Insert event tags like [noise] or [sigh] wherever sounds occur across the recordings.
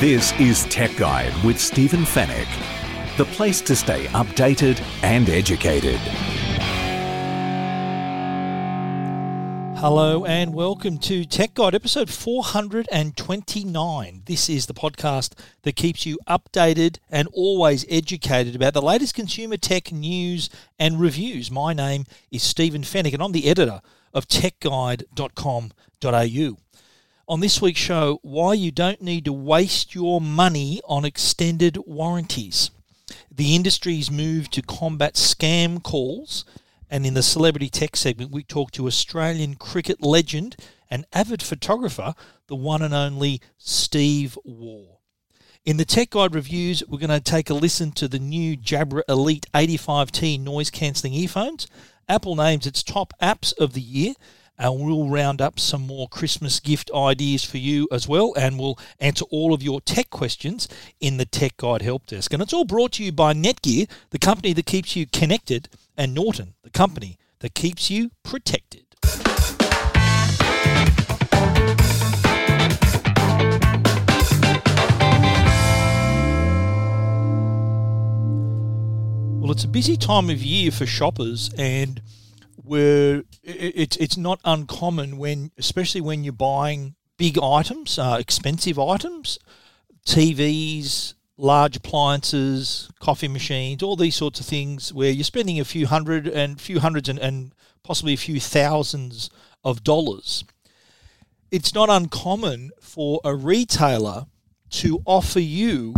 This is Tech Guide with Stephen Fenech, the place to stay updated and educated. Hello and welcome to Tech Guide episode 429. This is the podcast that keeps you updated and always educated about the latest consumer tech news and reviews. My name is Stephen Fenech and I'm the editor of techguide.com.au. On this week's show, why you don't need to waste your money on extended warranties. The industry's move to combat scam calls. And in the celebrity tech segment, we talk to Australian cricket legend and avid photographer, the one and only Steve Waugh. In the Tech Guide reviews, we're going to take a listen to the new Jabra Elite 85T noise cancelling earphones. Apple names its top apps of the year, and we'll round up some more Christmas gift ideas for you as well, and we'll answer all of your tech questions in the Tech Guide Help Desk. And it's all brought to you by Netgear, the company that keeps you connected, and Norton, the company that keeps you protected. Well, it's a busy time of year for shoppers, and where it's it's not uncommon when, especially when you're buying big items, uh, expensive items, TVs, large appliances, coffee machines, all these sorts of things, where you're spending a few hundred and few hundreds and, and possibly a few thousands of dollars. It's not uncommon for a retailer to offer you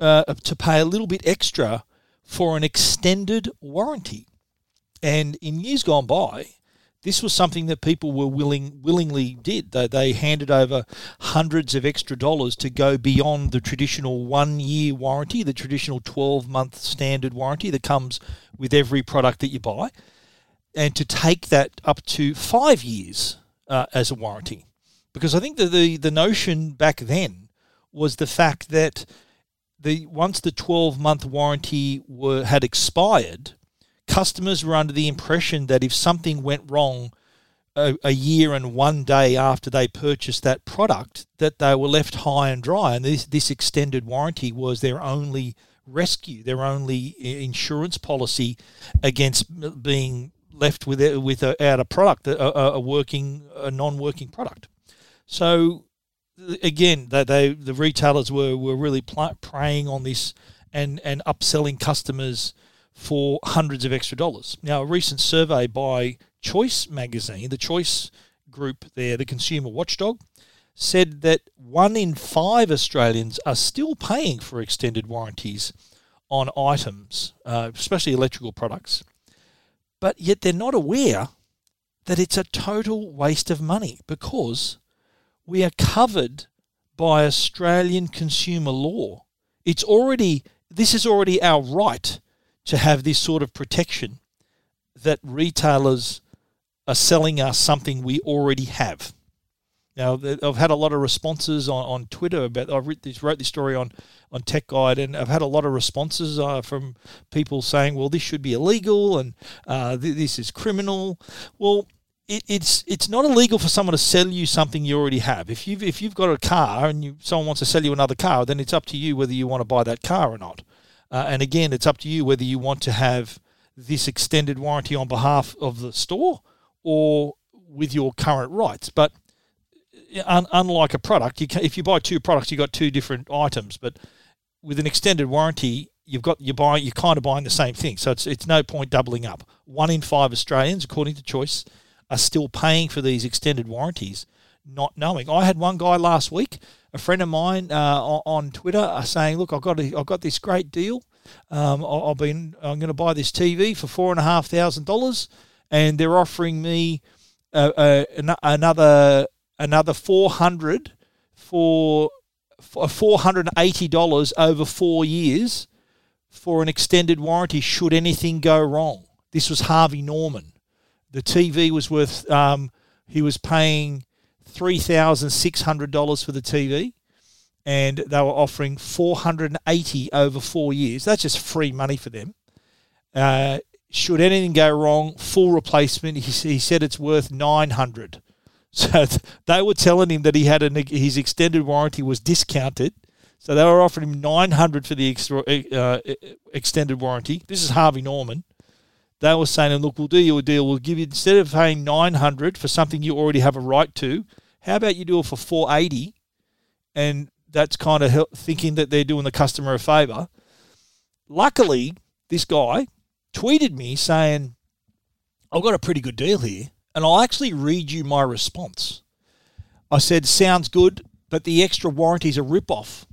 uh, to pay a little bit extra for an extended warranty. And in years gone by, this was something that people were willing willingly did. They, they handed over hundreds of extra dollars to go beyond the traditional one year warranty, the traditional 12 month standard warranty that comes with every product that you buy, and to take that up to five years uh, as a warranty. Because I think that the, the notion back then was the fact that the once the 12 month warranty were, had expired, customers were under the impression that if something went wrong a, a, year and one day after they purchased that product, that they were left high and dry. And this, this extended warranty was their only rescue, their only eh, insurance policy against being left with without a product, a, a working, a non-working product. So again, they, they the retailers were, were really preying on this and, and upselling customers for hundreds of extra dollars. Now, a recent survey by Choice magazine, the Choice group there, the consumer watchdog, said that one in five Australians are still paying for extended warranties on items, uh, especially electrical products, but yet they're not aware that it's a total waste of money because we are covered by Australian consumer law. It's already, this is already our right to have this sort of protection that retailers are selling us something we already have. Now, I've had a lot of responses on, on Twitter about. I wrote this, wrote this story on, on Tech Guide, and I've had a lot of responses uh, from people saying, "Well, this should be illegal, and uh, th- this is criminal." Well, it, it's it's not illegal for someone to sell you something you already have. If you've if you've got a car and you, someone wants to sell you another car, then it's up to you whether you want to buy that car or not. Uh, and again, it's up to you whether you want to have this extended warranty on behalf of the store or with your current rights. But uh, un- unlike a product, you can, if you buy two products, you've got two different items. But with an extended warranty, you've got you're buying you're kind of buying the same thing. So it's it's no point doubling up. One in five Australians, according to Choice, are still paying for these extended warranties, not knowing. I had one guy last week a friend of mine uh, on Twitter are saying, "Look, I've got a, I've got this great deal. Um, I've been I'm going to buy this TV for four and a half thousand dollars, and they're offering me uh, uh, another another four hundred for $480 over four years for an extended warranty should anything go wrong. This was Harvey Norman. The TV was worth, um, he was paying $3,600 for the TV and they were offering 480 over four years. That's just free money for them. Uh, should anything go wrong, full replacement. He, he said it's worth 900. [laughs] So they were telling him that he had a, his extended warranty was discounted. So they were offering him 900 for the extra, uh, extended warranty. This is Harvey Norman. They were saying, look, we'll do you a deal. We'll give you instead of paying 900 for something you already have a right to. How about you do it for 480? And that's kind of thinking that they're doing the customer a favour. Luckily, this guy tweeted me saying, I've got a pretty good deal here. And I'll actually read you my response. I said, Sounds good, but the extra warranty's a rip-off.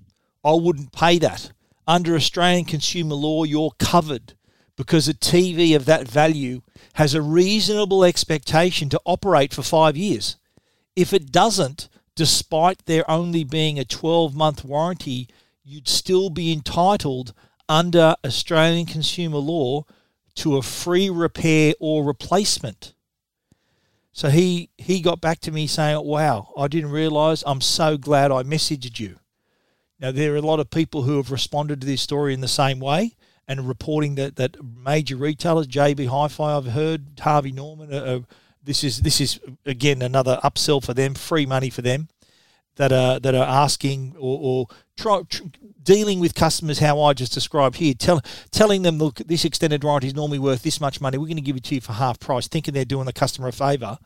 I wouldn't pay that. Under Australian consumer law, you're covered because a TV of that value has a reasonable expectation to operate for five years. If it doesn't, despite there only being a 12 month warranty, you'd still be entitled under Australian consumer law to a free repair or replacement. So he, he got back to me saying, Wow, I didn't realize. I'm so glad I messaged you. Now, there are a lot of people who have responded to this story in the same way and reporting that, that major retailers, JB Hi Fi, I've heard, Harvey Norman, uh, uh, this is this is again another upsell for them, free money for them that are that are asking or, or try, tr- dealing with customers how I just described here, tell, telling them look this extended warranty is normally worth this much money. We're going to give it to you for half price, thinking they're doing the customer a favour,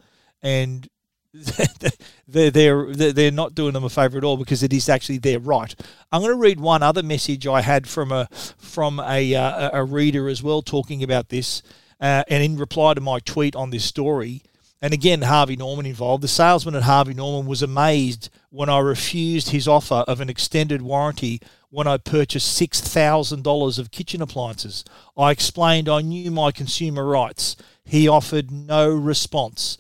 and [laughs] they're, they're they're not doing them a favour at all because it is actually their right. I'm going to read one other message I had from a from a uh, a reader as well talking about this, uh, and in reply to my tweet on this story. And again, Harvey Norman involved. The salesman at Harvey Norman was amazed when I refused his offer of an extended warranty when I purchased $6,000 of kitchen appliances. I explained I knew my consumer rights. He offered no response.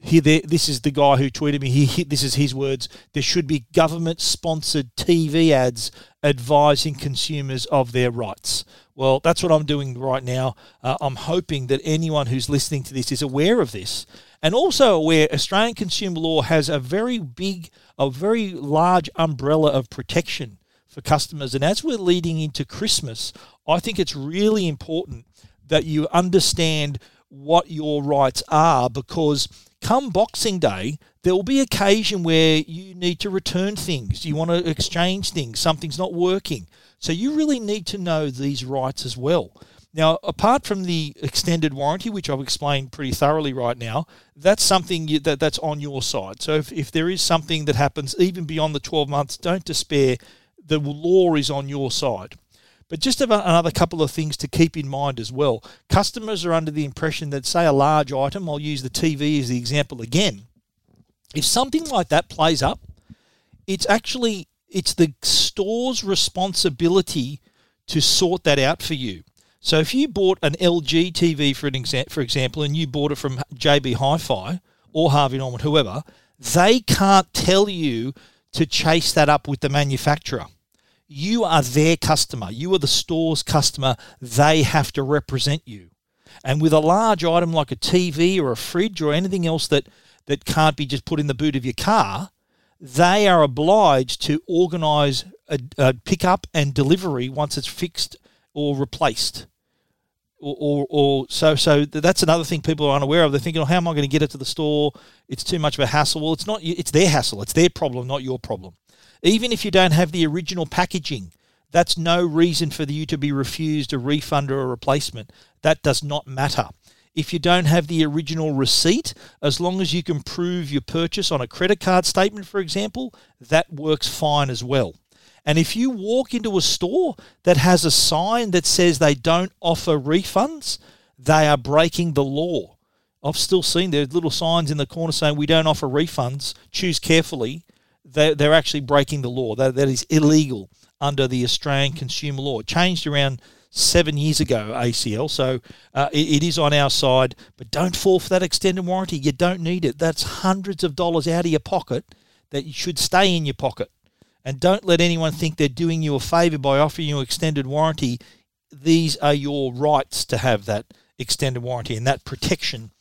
Here, this is the guy who tweeted me. He, this is his words. There should be government-sponsored TV ads advising consumers of their rights. Well, that's what I'm doing right now. Uh, I'm hoping that anyone who's listening to this is aware of this and also aware Australian consumer law has a very big, a very large umbrella of protection for customers. And as we're leading into Christmas, I think it's really important that you understand what your rights are because come Boxing Day, there will be occasion where you need to return things, you want to exchange things, something's not working. So you really need to know these rights as well. Now, apart from the extended warranty, which I've explained pretty thoroughly right now, that's something you, that that's on your side. So if, if there is something that happens even beyond the 12 months, don't despair. The law is on your side. But just another couple of things to keep in mind as well. Customers are under the impression that, say, a large item, I'll use the TV as the example again. If something like that plays up, it's actually it's the store's responsibility to sort that out for you. So if you bought an LG TV for an exa- for example, and you bought it from JB Hi-Fi or Harvey Norman, whoever, they can't tell you to chase that up with the manufacturer. You are their customer. You are the store's customer. They have to represent you. And with a large item like a TV or a fridge or anything else that, that can't be just put in the boot of your car, they are obliged to organise a, a pickup and delivery once it's fixed or replaced. Or, or, or, so so that's another thing people are unaware of. They're thinking, oh, how am I going to get it to the store? It's too much of a hassle. Well, it's not. It's their hassle. It's their problem, not your problem. Even if you don't have the original packaging, that's no reason for you to be refused a refund or a replacement. That does not matter. If you don't have the original receipt, as long as you can prove your purchase on a credit card statement, for example, that works fine as well. And if you walk into a store that has a sign that says they don't offer refunds, they are breaking the law. I've still seen there's little signs in the corner saying we don't offer refunds. Choose carefully. They're, they're actually breaking the law. That, that is illegal under the Australian consumer law. It changed around seven years ago, ACL. So uh, it, it is on our side. But don't fall for that extended warranty. You don't need it. That's hundreds of dollars out of your pocket that you should stay in your pocket. And don't let anyone think they're doing you a favour by offering you extended warranty. These are your rights to have that extended warranty and that protection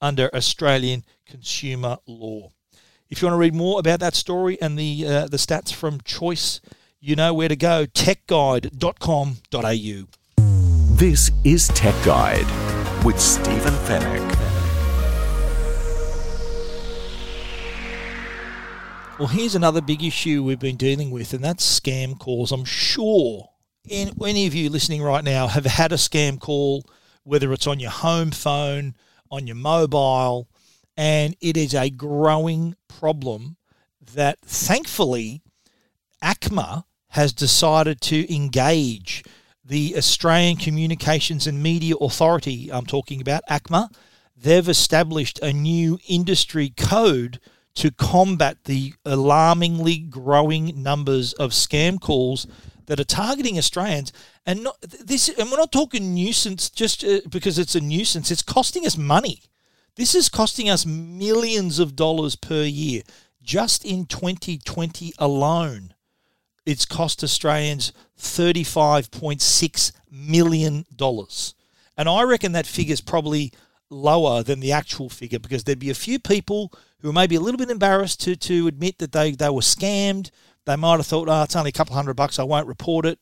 under Australian consumer law. If you want to read more about that story and the uh, the stats from Choice, you know where to go techguide.com.au. This is Tech Guide with Stephen Fenech. Well, here's another big issue we've been dealing with, and that's scam calls. I'm sure any of you listening right now have had a scam call, whether it's on your home phone, on your mobile, and it is a growing problem that thankfully ACMA has decided to engage the Australian Communications and Media Authority. I'm talking about ACMA. They've established a new industry code to combat the alarmingly growing numbers of scam calls that are targeting Australians. And not this, and we're not talking nuisance just uh, because it's a nuisance. It's costing us money. This is costing us millions of dollars per year. Just in 2020 alone, it's cost Australians $35.6 million. And I reckon that figure is probably lower than the actual figure because there'd be a few people who may be a little bit embarrassed to, to admit that they, they were scammed. They might have thought, oh, it's only a couple hundred bucks, I won't report it.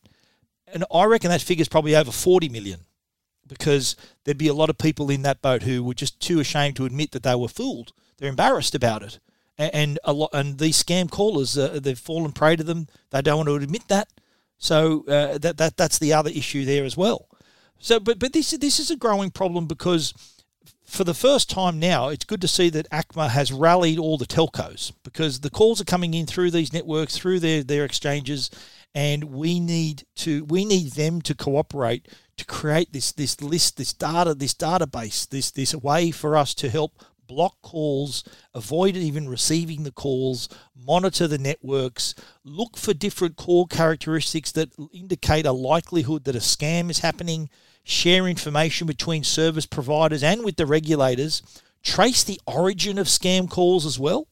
And I reckon that figure's probably over 40 million because there'd be a lot of people in that boat who were just too ashamed to admit that they were fooled. They're embarrassed about it. And a lot, and these scam callers, uh, they've fallen prey to them. They don't want to admit that. So uh, that, that that's the other issue there as well. So, but but this this is a growing problem because for the first time now, it's good to see that ACMA has rallied all the telcos because the calls are coming in through these networks, through their, their exchanges, and we need to we need them to cooperate to create this this list, this data, this database, this this way for us to help block calls, avoid even receiving the calls, monitor the networks, look for different call characteristics that indicate a likelihood that a scam is happening share information between service providers and with the regulators, trace the origin of scam calls as well,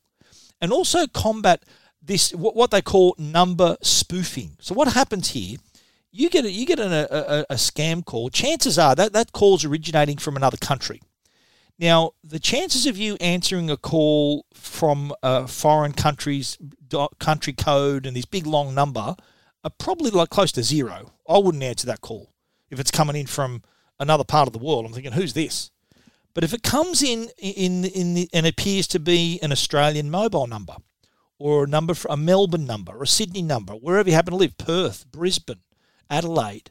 and also combat this what they call number spoofing. So what happens here? You get a, you get a, a, a scam call. Chances are that that call's originating from another country. Now, the chances of you answering a call from a foreign country's country code and this big long number are probably like close to zero. I wouldn't answer that call if it's coming in from another part of the world. I'm thinking, who's this? But if it comes in in in the, and appears to be an Australian mobile number, or a number a Melbourne number, or a Sydney number, wherever you happen to live, Perth, Brisbane, Adelaide,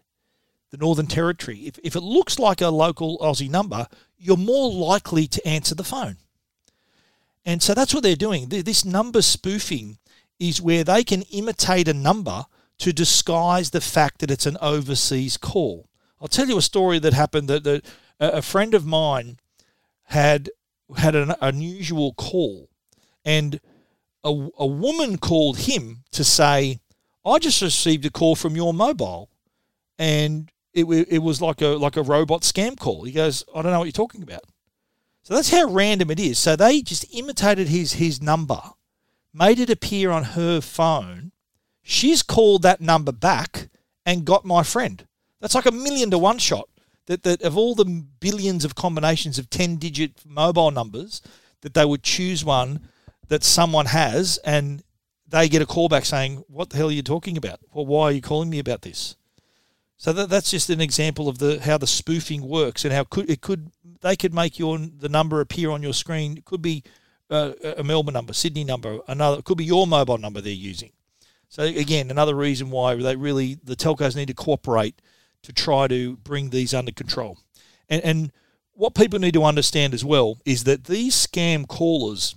the Northern Territory, if, if it looks like a local Aussie number, you're more likely to answer the phone. And so that's what they're doing. This number spoofing is where they can imitate a number to disguise the fact that it's an overseas call. I'll tell you a story that happened that, that a friend of mine had had an unusual call, and a, a woman called him to say, "I just received a call from your mobile, and it, it was like a like a robot scam call." He goes, "I don't know what you're talking about." So that's how random it is. So they just imitated his his number, made it appear on her phone. She's called that number back and got my friend. That's like a million to one shot. That, that of all the billions of combinations of 10 digit mobile numbers, that they would choose one that someone has and they get a call back saying, What the hell are you talking about? Well, why are you calling me about this? So that, that's just an example of the how the spoofing works and how could it could they could make your the number appear on your screen. It could be uh, a Melbourne number, Sydney number, another. It could be your mobile number they're using. So again, another reason why they really the telcos need to cooperate to try to bring these under control. And, and what people need to understand as well is that these scam callers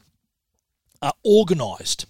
are organised.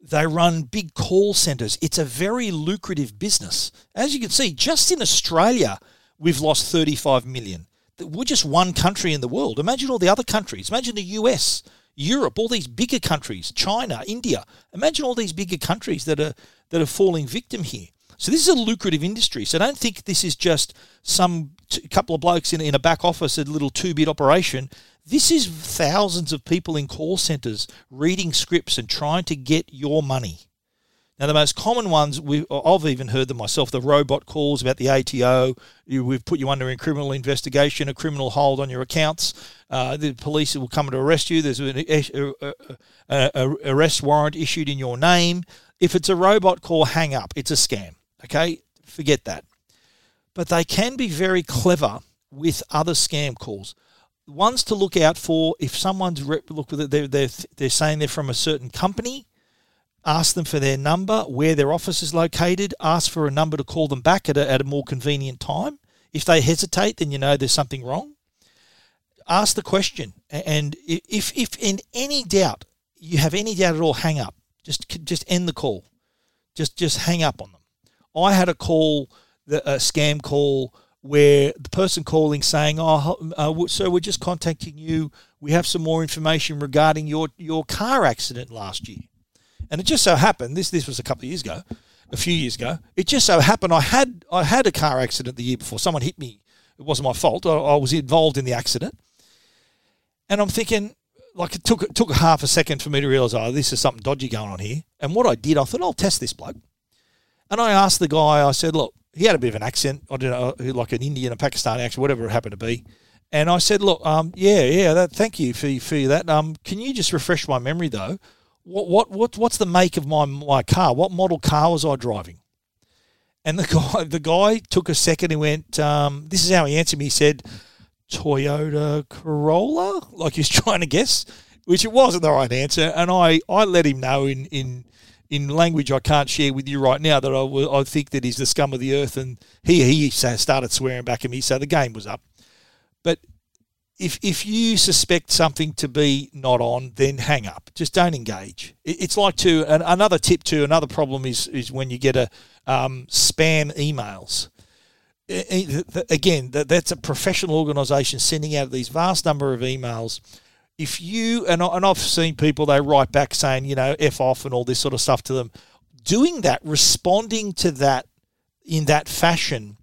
They run big call centres. It's a very lucrative business. As you can see, just in Australia, we've lost 35 million. We're just one country in the world. Imagine all the other countries. Imagine the US, Europe, all these bigger countries, China, India. Imagine all these bigger countries that are that are falling victim here. So this is a lucrative industry. So don't think this is just some t- couple of blokes in, in a back office, a little two bit operation. This is thousands of people in call centres reading scripts and trying to get your money. Now, the most common ones, we, I've even heard them myself, the robot calls about the ATO. You, we've put you under a criminal investigation, a criminal hold on your accounts. Uh, the police will come to arrest you. There's an a, a, a, arrest warrant issued in your name. If it's a robot call, hang up. It's a scam. Okay? Forget that. But they can be very clever with other scam calls. Ones to look out for if someone's look they're, they're, they're saying they're from a certain company ask them for their number, where their office is located, ask for a number to call them back at a, at a more convenient time. If they hesitate, then you know there's something wrong. Ask the question, and if, if in any doubt, you have any doubt at all, hang up. Just just end the call. Just just hang up on them. I had a call, a scam call, where the person calling saying, "Oh, uh, so we're just contacting you. We have some more information regarding your your car accident last year." And it just so happened this this was a couple of years ago, a few years ago. It just so happened I had I had a car accident the year before. Someone hit me. It wasn't my fault. I, I was involved in the accident. And I'm thinking, like it took it took half a second for me to realise, oh, this is something dodgy going on here. And what I did, I thought I'll test this bloke. And I asked the guy, I said, look, he had a bit of an accent. I don't know, like an Indian, a Pakistani accent, whatever it happened to be. And I said, look, um, yeah, yeah, that, thank you for, for that. Um, can you just refresh my memory though? what, what, what, what's the make of my, my car? What model car was I driving? And the [laughs] guy, the guy took a second and went, um, this is how he answered me. He said, Toyota Corolla, like he's [laughs] trying to guess, which it wasn't the right answer. And I, I let him know in, in, in language I can't share with you right now that I, I think that he's the scum of the earth. And he, he started swearing back at me. So the game was up. But if if you suspect something to be not on, then hang up. Just don't engage. It's like to another tip to another problem is is when you get a um, spam emails. Again, that's a professional organisation sending out these vast number of emails. If you and and I've seen people they write back saying you know f off and all this sort of stuff to them, doing that, responding to that in that fashion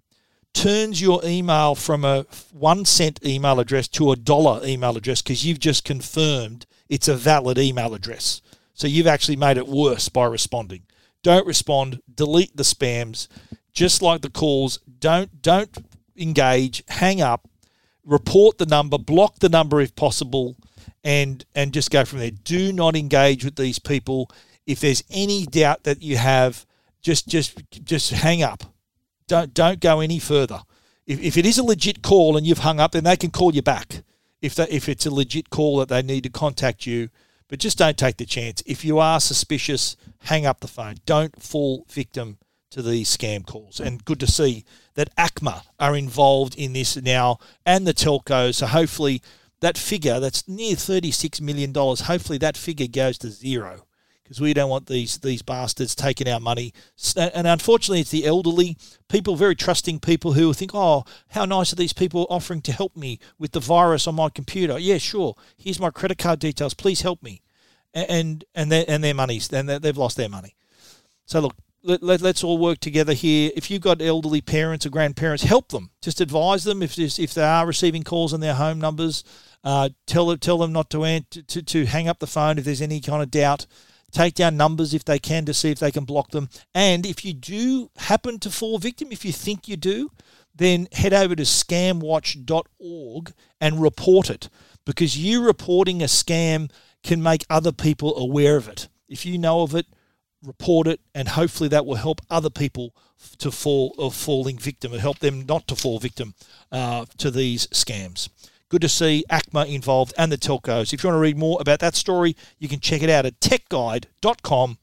turns your email from a one cent email address to a dollar email address because you've just confirmed it's a valid email address. So you've actually made it worse by responding. Don't respond, delete the spams, just like the calls. Don't don't engage, hang up, report the number, block the number if possible, and and just go from there. Do not engage with these people. If there's any doubt that you have, just just just hang up don't don't go any further. If, if it is a legit call and you've hung up, then they can call you back. If that if it's a legit call that they need to contact you, but just don't take the chance. If you are suspicious, hang up the phone. Don't fall victim to these scam calls. And good to see that ACMA are involved in this now and the telcos. So hopefully that figure that's near $36 million, hopefully that figure goes to zero because we don't want these these bastards taking our money. And unfortunately, it's the elderly people, very trusting people who think, "Oh, how nice are these people offering to help me with the virus on my computer?" Yeah, sure. Here's my credit card details. Please help me. And and their and their money's and they've lost their money. So look, let, let, us all work together here. If you've got elderly parents or grandparents, help them. Just advise them if if they are receiving calls on their home numbers. Uh, tell tell them not to, to to hang up the phone if there's any kind of doubt take down numbers if they can to see if they can block them. And if you do happen to fall victim, if you think you do, then head over to scamwatch.org and report it because you reporting a scam can make other people aware of it. If you know of it, report it, and hopefully that will help other people to fall of falling victim and help them not to fall victim uh, to these scams. Good to see ACMA involved and the telcos. If you want to read more about that story, you can check it out at techguide.com.au.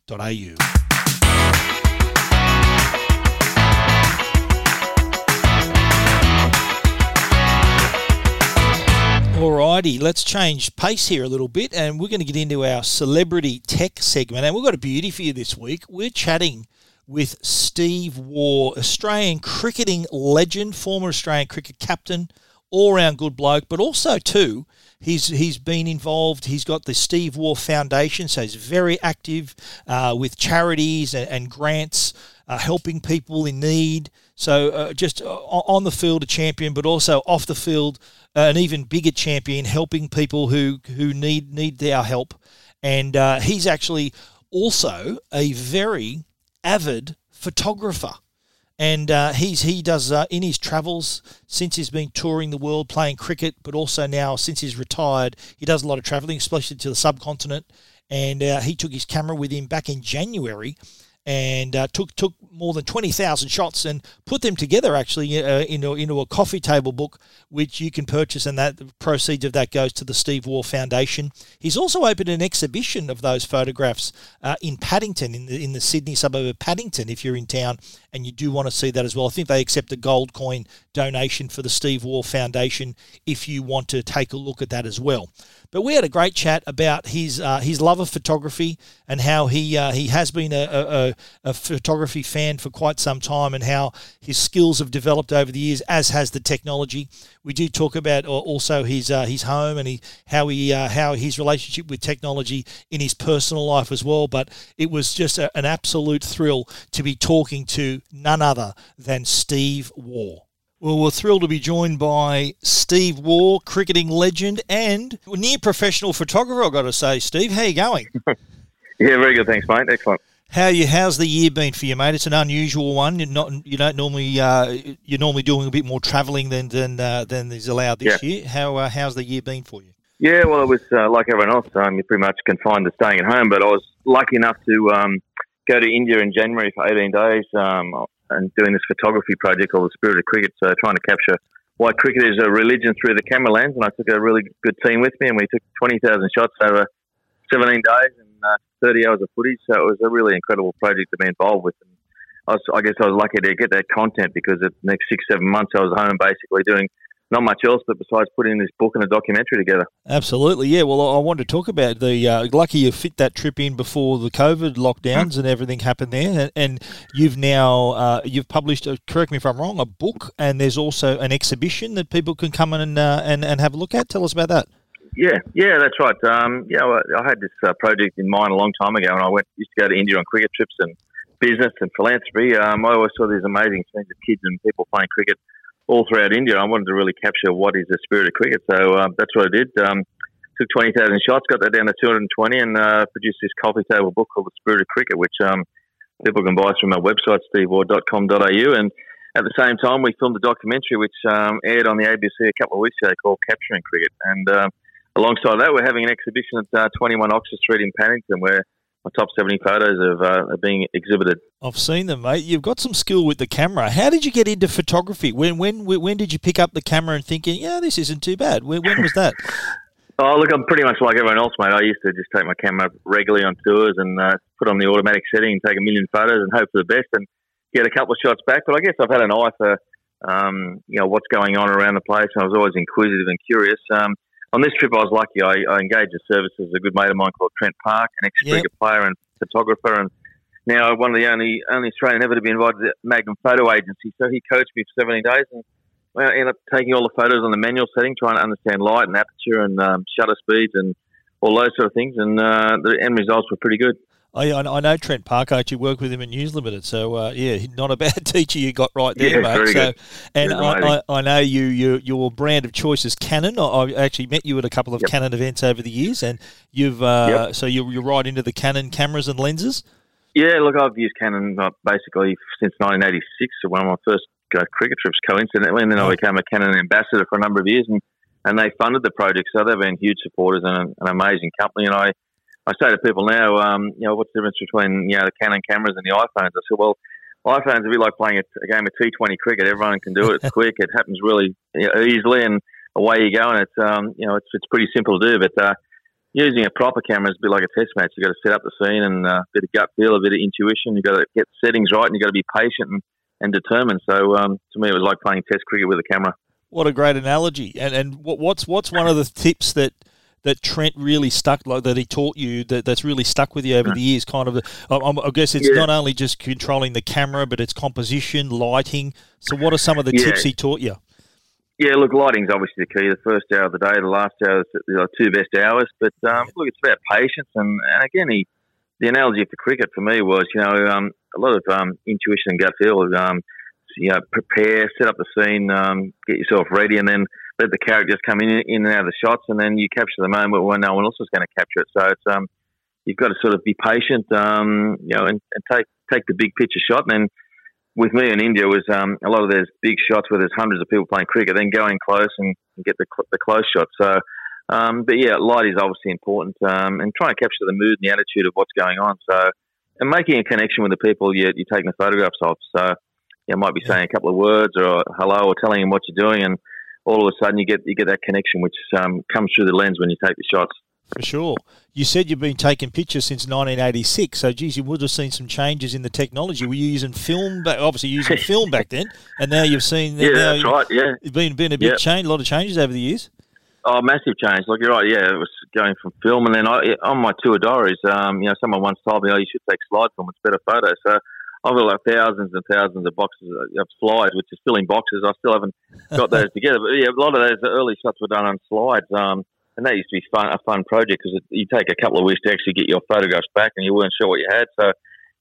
Alrighty, let's change pace here a little bit and we're going to get into our celebrity tech segment. And we've got a beauty for you this week. We're chatting with Steve Waugh, Australian cricketing legend, former Australian cricket captain, all round good bloke, but also too, he's he's been involved. He's got the Steve Waugh Foundation, so he's very active uh, with charities and, and grants. uh, helping people in need. So uh, just uh, on the field, a champion, but also off the field, uh, an even bigger champion, helping people who who need need our help. And uh, he's actually also a very avid photographer. And uh, he's he does uh, in his travels since he's been touring the world playing cricket, but also now since he's retired, he does a lot of traveling, especially to the subcontinent. And uh, he took his camera with him back in January and uh, took took more than twenty thousand shots and put them together actually uh, into into a coffee table book, which you can purchase, and that the proceeds of that goes to the Steve Waugh Foundation. He's also opened an exhibition of those photographs uh, in Paddington, in the in the Sydney suburb of Paddington. If you're in town and you do want to see that as well, I think they accept a gold coin donation for the Steve Waugh Foundation if you want to take a look at that as well. But we had a great chat about his uh, his love of photography and how he uh, he has been a, a, a, photography fan for quite some time and how his skills have developed over the years, as has the technology. We do talk about also his uh, his home and he, how he uh, how his relationship with technology in his personal life as well. But it was just a, an absolute thrill to be talking to none other than Steve Waugh. Well, we're thrilled to be joined by Steve Waugh, cricketing legend and near professional photographer. I've got to say, Steve, how are you going? [laughs] yeah, very good, thanks, mate. Excellent. How you? How's the year been for you, mate? It's an unusual one. You're not, you don't normally, uh, you're normally doing a bit more travelling than than uh, than is allowed this yeah. year. How uh, how's the year been for you? Yeah, well, it was uh, like everyone else. Um, you're pretty much confined to staying at home, but I was lucky enough to um, go to India in January for 18 days. Um, and doing this photography project called The Spirit of Cricket. So trying to capture why cricket is a religion through the camera lens. And I took a really good team with me, and we took 20,000 shots over 17 days and uh, 30 hours of footage. So it was a really incredible project to be involved with. And I, was, I guess I was lucky to get that content because the next six, seven months I was home basically doing not much else, but besides putting this book and a documentary together. Absolutely, yeah. Well, I wanted to talk about the uh, lucky you fit that trip in before the COVID lockdowns and everything happened there, and, and you've now uh, you've published. Uh, correct me if I'm wrong. A book, and there's also an exhibition that people can come in and uh, and, and have a look at. Tell us about that. Yeah, yeah, that's right. Um, yeah, I had this uh, project in mind a long time ago, and I went used to go to India on cricket trips and business and philanthropy. Um, I always saw these amazing scenes of kids and people playing cricket all throughout India. I wanted to really capture what is the spirit of cricket, so uh, that's what I did. Um, took 20,000 shots, got that down to 220, and uh, produced this coffee table book called The Spirit of Cricket, which um, people can buy from our website, stevewaugh.com.au. And at the same time, we filmed a documentary which um, aired on the ABC a couple of weeks ago called Capturing Cricket. And uh, alongside that, we're having an exhibition at uh, 21 Oxford Street in Paddington where my top 70 photos of uh, are being exhibited. I've seen them, mate. You've got some skill with the camera. How did you get into photography? When when when did you pick up the camera and thinking, yeah, this isn't too bad? When, when was that? [laughs] oh, look, I'm pretty much like everyone else, mate. I used to just take my camera regularly on tours and uh, put on the automatic setting and take a million photos and hope for the best and get a couple of shots back. But I guess I've had an eye for um, you know what's going on around the place, and I was always inquisitive and curious. Um, on this trip, I was lucky. I, I engaged a services of a good mate of mine called Trent Parker, an ex-cricket yep. player and photographer, and now one of the only only Australian ever to be invited to the Magnum Photo Agency. So he coached me for 17 days, and I ended up taking all the photos on the manual setting, trying to understand light and aperture and um, shutter speeds and all those sort of things. And uh, the end results were pretty good. I, I know Trent Parker. I actually work with him at News Limited, so uh, yeah, [laughs] not a bad [laughs] teacher you got right there, yeah, mate. so, good. and I, I, I, know you, you your brand of choice is Canon. I, actually met you at a couple of yep. Canon events over the years, and you've uh, yep. so you're, you're right into the Canon cameras and lenses. Yeah, look, I've used Canon uh, basically since 1986. So one of my first uh, cricket trips, coincidentally, and then I became a Canon ambassador for a number of years, and and they funded the project, so they've been huge supporters and an, an amazing company, and I I say to people now, um, you know, what's the difference between you know the Canon cameras and the iPhones? I said, well, iPhones are a bit like playing a, a game of T20 cricket. Everyone can do it. It's [laughs] quick. It happens really you know, easily, and away you go. And it's um, you know, it's it's pretty simple to do. But uh, using a proper camera is a bit like a test match. You've got to set up the scene and uh, a bit of gut feel, a bit of intuition. You've got to get the settings right, and you've got to be patient and, and determined. So um, to me, it was like playing test cricket with a camera. What a great analogy! And and what's what's one of the tips that that Trent really stuck, like that he taught you, that that's really stuck with you over the years? Kind of, I, I guess it's yeah. not only just controlling the camera, but it's composition, lighting. So, what are some of the yeah. tips he taught you? Yeah, look, lighting's obviously the key. The first hour of the day, the last hour is the two best hours. But um, look, it's about patience, and, and again, he the analogy of the cricket for me was, you know, um, a lot of um, intuition and gut feel. Um, you know, prepare, set up the scene, um, get yourself ready, and then let the characters come in, in and out of the shots, and then you capture the moment when no one else is going to capture it. So it's um, you've got to sort of be patient, um, you know, and, and take take the big picture shot. And then with me in India was um, a lot of those big shots where there's hundreds of people playing cricket, then going close and, and get the the close shot. So, um, but yeah, light is obviously important, um, and trying to capture the mood and the attitude of what's going on. So, and making a connection with the people you, you're taking the photographs of. So, you might be saying a couple of words or hello or telling them what you're doing, and all of a sudden you get you get that connection which um, comes through the lens when you take the shots. For sure. You said you've been taking pictures since 1986, so geez, you would have seen some changes in the technology. Were you using film? Back, obviously, using film back then, [laughs] and now you've seen. Yeah, that's right. Yeah, it's been been a big yep. change, a lot of changes over the years. Oh, massive change! Like you're right. Yeah, it was going from film, and then I, on my tour diaries, um, you know, someone once told me, "Oh, you should take slide film; it's better photos." So I've got like thousands and thousands of boxes of slides, which are still in boxes. I still haven't got those [laughs] together. But yeah, a lot of those early shots were done on slides. Um, and that used to be fun, a fun project because you take a couple of weeks to actually get your photographs back, and you weren't sure what you had. So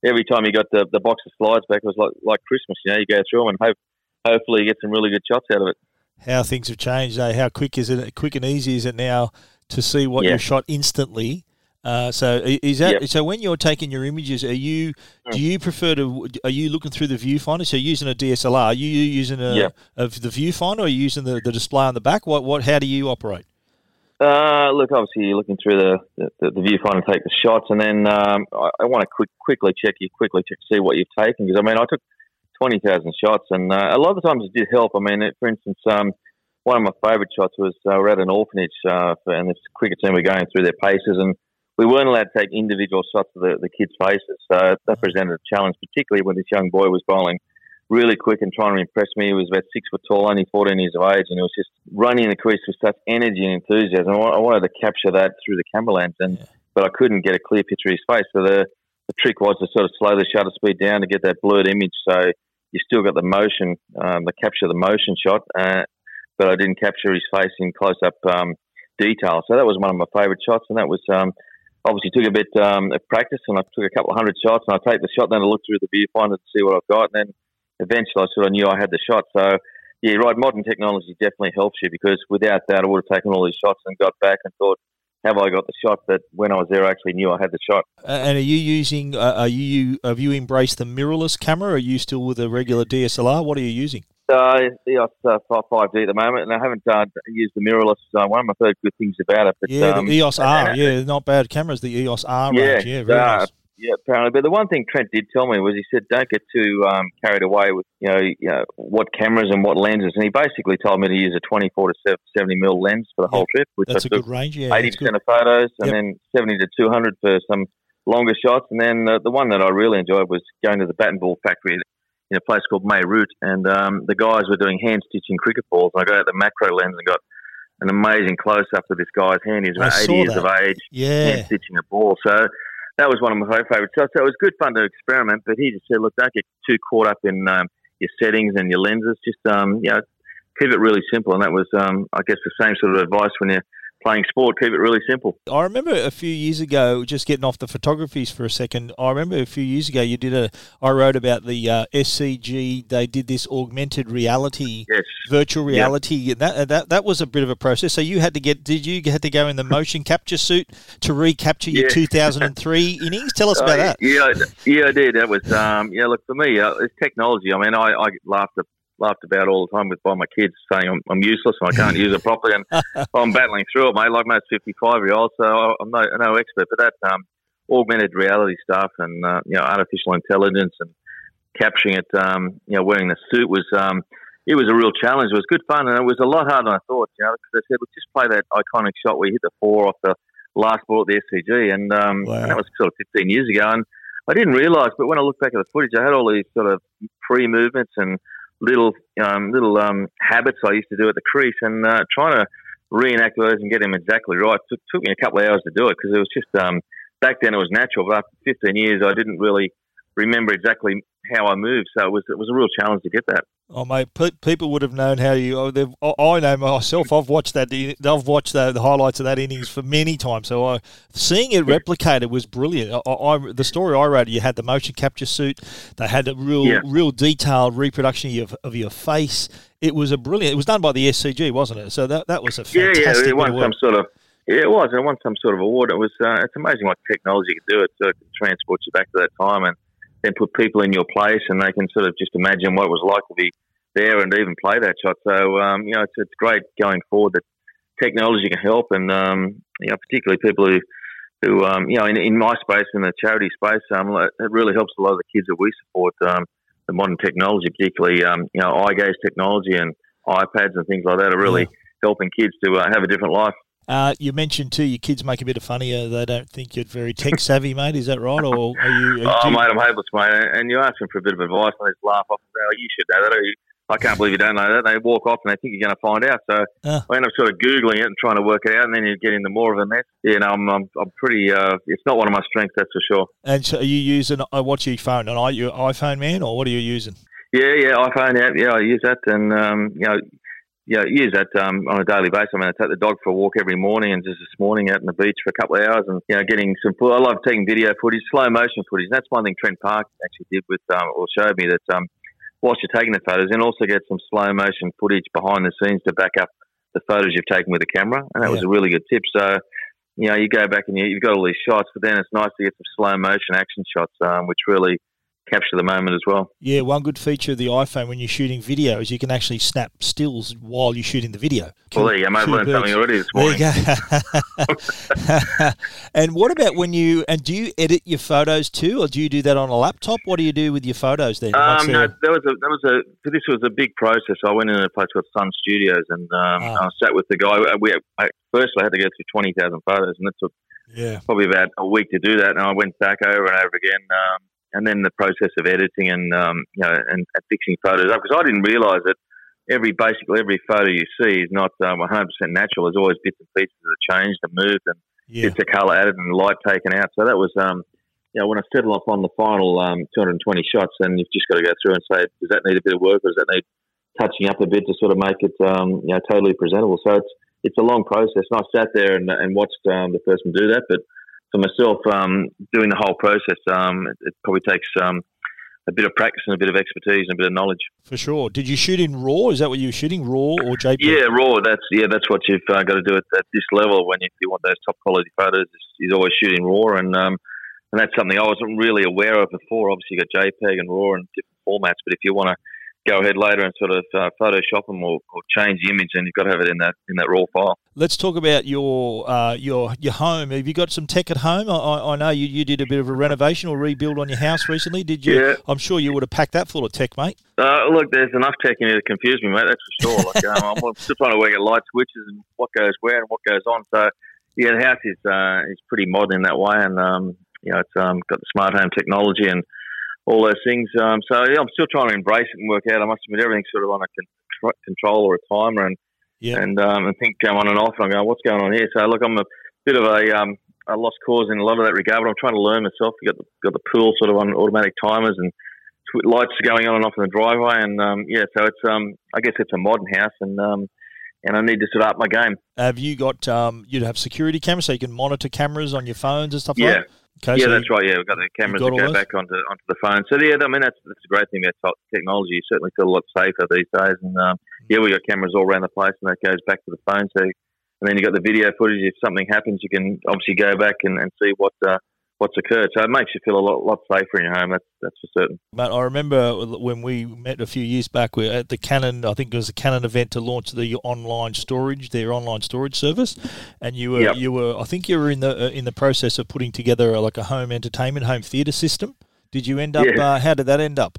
every time you got the, the box of slides back, it was like like Christmas. You know, you go through them and hope hopefully you get some really good shots out of it. How things have changed, eh? How quick is it? Quick and easy is it now to see what yeah. you shot instantly? Uh, so is that yep. so? When you're taking your images, are you do you prefer to? Are you looking through the viewfinder? So using a DSLR, are you using a yep. of the viewfinder, or are you using the, the display on the back? What what? How do you operate? Uh, look, obviously you're looking through the, the, the viewfinder, take the shots, and then um, I, I, want to quick, quickly check you quickly check see what you've taken because I mean I took twenty thousand shots, and uh, a lot of the times it did help. I mean, it, for instance, um, one of my favourite shots was uh, we're at an orphanage, uh, for, and this cricket team were going through their paces and we weren't allowed to take individual shots of the, the kids' faces. So that presented a challenge, particularly when this young boy was bowling really quick and trying to impress me. He was about six foot tall, only 14 years of age, and he was just running the crease with such energy and enthusiasm. I wanted to capture that through the camera lens, and yeah. but I couldn't get a clear picture of his face. So the, the trick was to sort of slow the shutter speed down to get that blurred image. So you still got the motion, um, the capture the motion shot, uh, but I didn't capture his face in close up um, detail. So that was one of my favourite shots, and that was um, obviously took a bit um, of practice and I took a couple of hundred shots and I take the shot then I look through the viewfinder to see what I've got and then eventually I sort of knew I had the shot. So yeah, right. Modern technology definitely helps you because without that I would have taken all these shots and got back and thought, have I got the shot? That when I was there, I actually knew I had the shot. and are you using? Uh, are you have you embraced the mirrorless camera? Or are you still with a regular DSLR? What are you using? Uh, EOS uh, 5D at the moment, and I haven't uh, used the mirrorless uh, one. I've heard good things about it. But, yeah, um, the EOS R, yeah, not bad cameras. The EOS R yeah, range, yeah, very uh, nice. Yeah, apparently. But the one thing Trent did tell me was he said, "Don't get too um, carried away with you know, you know, what cameras and what lenses." And he basically told me to use a 24 to 70 mil lens for the yep. whole trip, which that's a good range. Yeah, 80 percent of photos, and yep. then 70 to 200 for some longer shots. And then uh, the one that I really enjoyed was going to the bat and ball factory in a place called Meerut, and um, the guys were doing hand stitching cricket balls. And I got out the macro lens and got an amazing close up of this guy's hand. He's about 80 years that. of age, yeah. hand stitching a ball. So that was one of my favourite shots. So it was good fun to experiment, but he just said, look, don't get too caught up in um, your settings and your lenses. Just, um, you know, keep it really simple. And that was, um, I guess, the same sort of advice when you're playing sport. Keep it really simple. I remember a few years ago, just getting off the photographies for a second. I remember a few years ago you did a. I wrote about the uh, SCG. They did this augmented reality, yes. virtual reality. Yep. That that that was a bit of a process. So you had to get. Did you had to go in the motion capture suit to recapture your 2003 [laughs] innings? Tell us about uh, that. Yeah, yeah, I did. That was um, yeah. Look for me, uh, it's technology. I mean, I, I laughed at laughed about all the time with by my kids saying I'm, I'm useless and I can't use it properly, and [laughs] I'm battling through it, mate, like most 55 year olds. So I'm no, no expert, but that um, augmented reality stuff and uh, you know artificial intelligence and capturing it, um, you know, wearing the suit was. Um, it was a real challenge. It was good fun, and it was a lot harder than I thought. You know, because they said, "Look, just play that iconic shot where you hit the four off the last ball at the SCG," and, um, wow. and that was sort of 15 years ago. And I didn't realise, but when I look back at the footage, I had all these sort of pre movements and little um, little um, habits I used to do at the crease, and uh, trying to reenact those and get them exactly right took, took me a couple of hours to do it because it was just um, back then it was natural, but after 15 years I didn't really remember exactly how I moved, so it was it was a real challenge to get that. Oh mate, pe- people would have known how you. Oh, I I know myself. I've watched that. I've watched the, the highlights of that innings for many times. So I, seeing it replicated was brilliant. I, I, the story I wrote, you had the motion capture suit. They had a real, Yeah. real detailed reproduction of your, of your face. It was a brilliant. It was done by the SCG, wasn't it? So that that was a Yeah, fantastic. yeah, bit it won some sort of. Yeah, it was. It won some sort of award. It was. Uh, it's amazing what technology can do. It sort of transports you back to that time and then put people in your place, and they can sort of just imagine what it was like to be there and even play that shot. So um, you know, it's, it's great going forward that technology can help, and um, you know, particularly people who. Who, um, you know, in, in my space, in the charity space, um, it really helps a lot of the kids that we support. Um, the modern technology, particularly, um, you know, eye gaze technology and iPads and things like that, are really helping kids to uh, have a different life. Uh, you mentioned too, your kids make a bit of funny. Uh, they don't think you're very tech savvy, [laughs] mate. Is that right? Or are you? Oh, do you- mate, I'm hopeless, mate. And you ask them for a bit of advice, and they just laugh off and say, oh, you should know that. Or, I can't believe you don't know that. They walk off and they think you're going to find out. So Ah. I end up sort of Googling it and trying to work it out, and then you get into more of a mess. You know, I'm, I'm, I'm pretty, uh, it's not one of my strengths, that's for sure. And so are you using? Uh, what's your phone? An i- your iPhone, man, or what are you using? Yeah, yeah, iPhone app. Yeah, I use that, and um, you know, yeah, use that um, on a daily basis. I mean, I take the dog for a walk every morning, and just this morning out on the beach for a couple of hours, and you know, getting some. I love taking video footage, slow motion footage. And that's one thing Trent Parker actually did with, um, or showed me that um, whilst you're taking the photos, and also get some slow motion footage behind the scenes to back up the photos you've taken with the camera, and that was a really good tip. So. You know, you go back and you, you've got all these shots, but then it's nice to get some slow motion action shots, um, which really capture the moment as well. Yeah, one good feature of the iPhone when you're shooting video is you can actually snap stills while you're shooting the video. Well, there you go. I've learned birds. something already this There you go. [laughs] and what about when you and do you edit your photos too, or do you do that on a laptop? What do you do with your photos then? Um, no, that was a that was a this was a big process. I went in a place called Sun Studios and um, Ah. I sat with the guy. We I, first I had to go through twenty thousand photos, and it took yeah, probably about a week to do that. And I went back over and over again, um, and then the process of editing and um, you know and, and fixing photos up because I didn't realise that every basically every photo you see is not um, 100% natural. There's always bits and pieces that are changed and moved and yeah, bits of colour added and light taken out. So that was, um, you know, when I settle off on the final um, 220 shots, then you've just got to go through and say, does that need a bit of work or does that need touching up a bit to sort of make it, um, you know, totally presentable? So it's it's a long process. And I sat there and, and watched um, the person do that, but for myself, um, doing the whole process, um, it, it probably takes um, a bit of practice and a bit of expertise and a bit of knowledge. for sure. Did you shoot in RAW? Is that what you were shooting, RAW or JPEG? Yeah, raw. That's yeah, that's what you've uh, got to do at, at this level when you, if you want those top quality photos. Is always shooting raw, and um, and that's something I wasn't really aware of before. Obviously, you got JPEG and raw and different formats, but if you want to go ahead later and sort of uh, Photoshop them or, or change the image, and you've got to have it in that in that raw file. Let's talk about your uh, your your home. Have you got some tech at home? I, I know you, you did a bit of a renovation or rebuild on your house recently. Did you? Yeah. I'm sure you would have packed that full of tech, mate. Uh, look, there's enough tech in here to confuse me, mate. That's for sure. Like, um, I'm still trying to work out light switches and what goes where and what goes on. So, yeah, the house is uh, is pretty modern in that way, and um, you know, it's um, got the smart home technology and all those things. Um, so, yeah, I'm still trying to embrace it and work out. I must admit, everything's sort of on a con- control or a timer, and Yeah. and um, I think um, on and off. And I'm going, what's going on here? So, look, I'm a bit of a um, a lost cause in a lot of that regard, but I'm trying to learn myself. You got the, got the pool sort of on automatic timers and tw- lights going on and off in the driveway, and um, yeah, so it's um, I guess it's a modern house, and um, and I need to sort of up my game. Have you got? Um, you'd have security cameras so you can monitor cameras on your phones and stuff Yeah. like that. Okay, yeah, so that's right. Yeah, we've got the cameras got that go those? back onto onto the phone. So yeah, I mean that's that's a great thing about technology. You certainly feel a lot safer these days, and um, yeah, we got cameras all around the place, and that goes back to the phone. So and then you got the video footage. If something happens, you can obviously go back and, and see what uh, what's occurred. So it makes you feel a lot lot safer in your home. That's that's for certain. But I remember when we met a few years back, we at the Canon. I think it was a Canon event to launch the online storage, their online storage service, and you were Yep. you were. I think you were in the uh, in the process of putting together like a home entertainment, home theatre system. Did you end up? Yeah. Uh, how did that end up?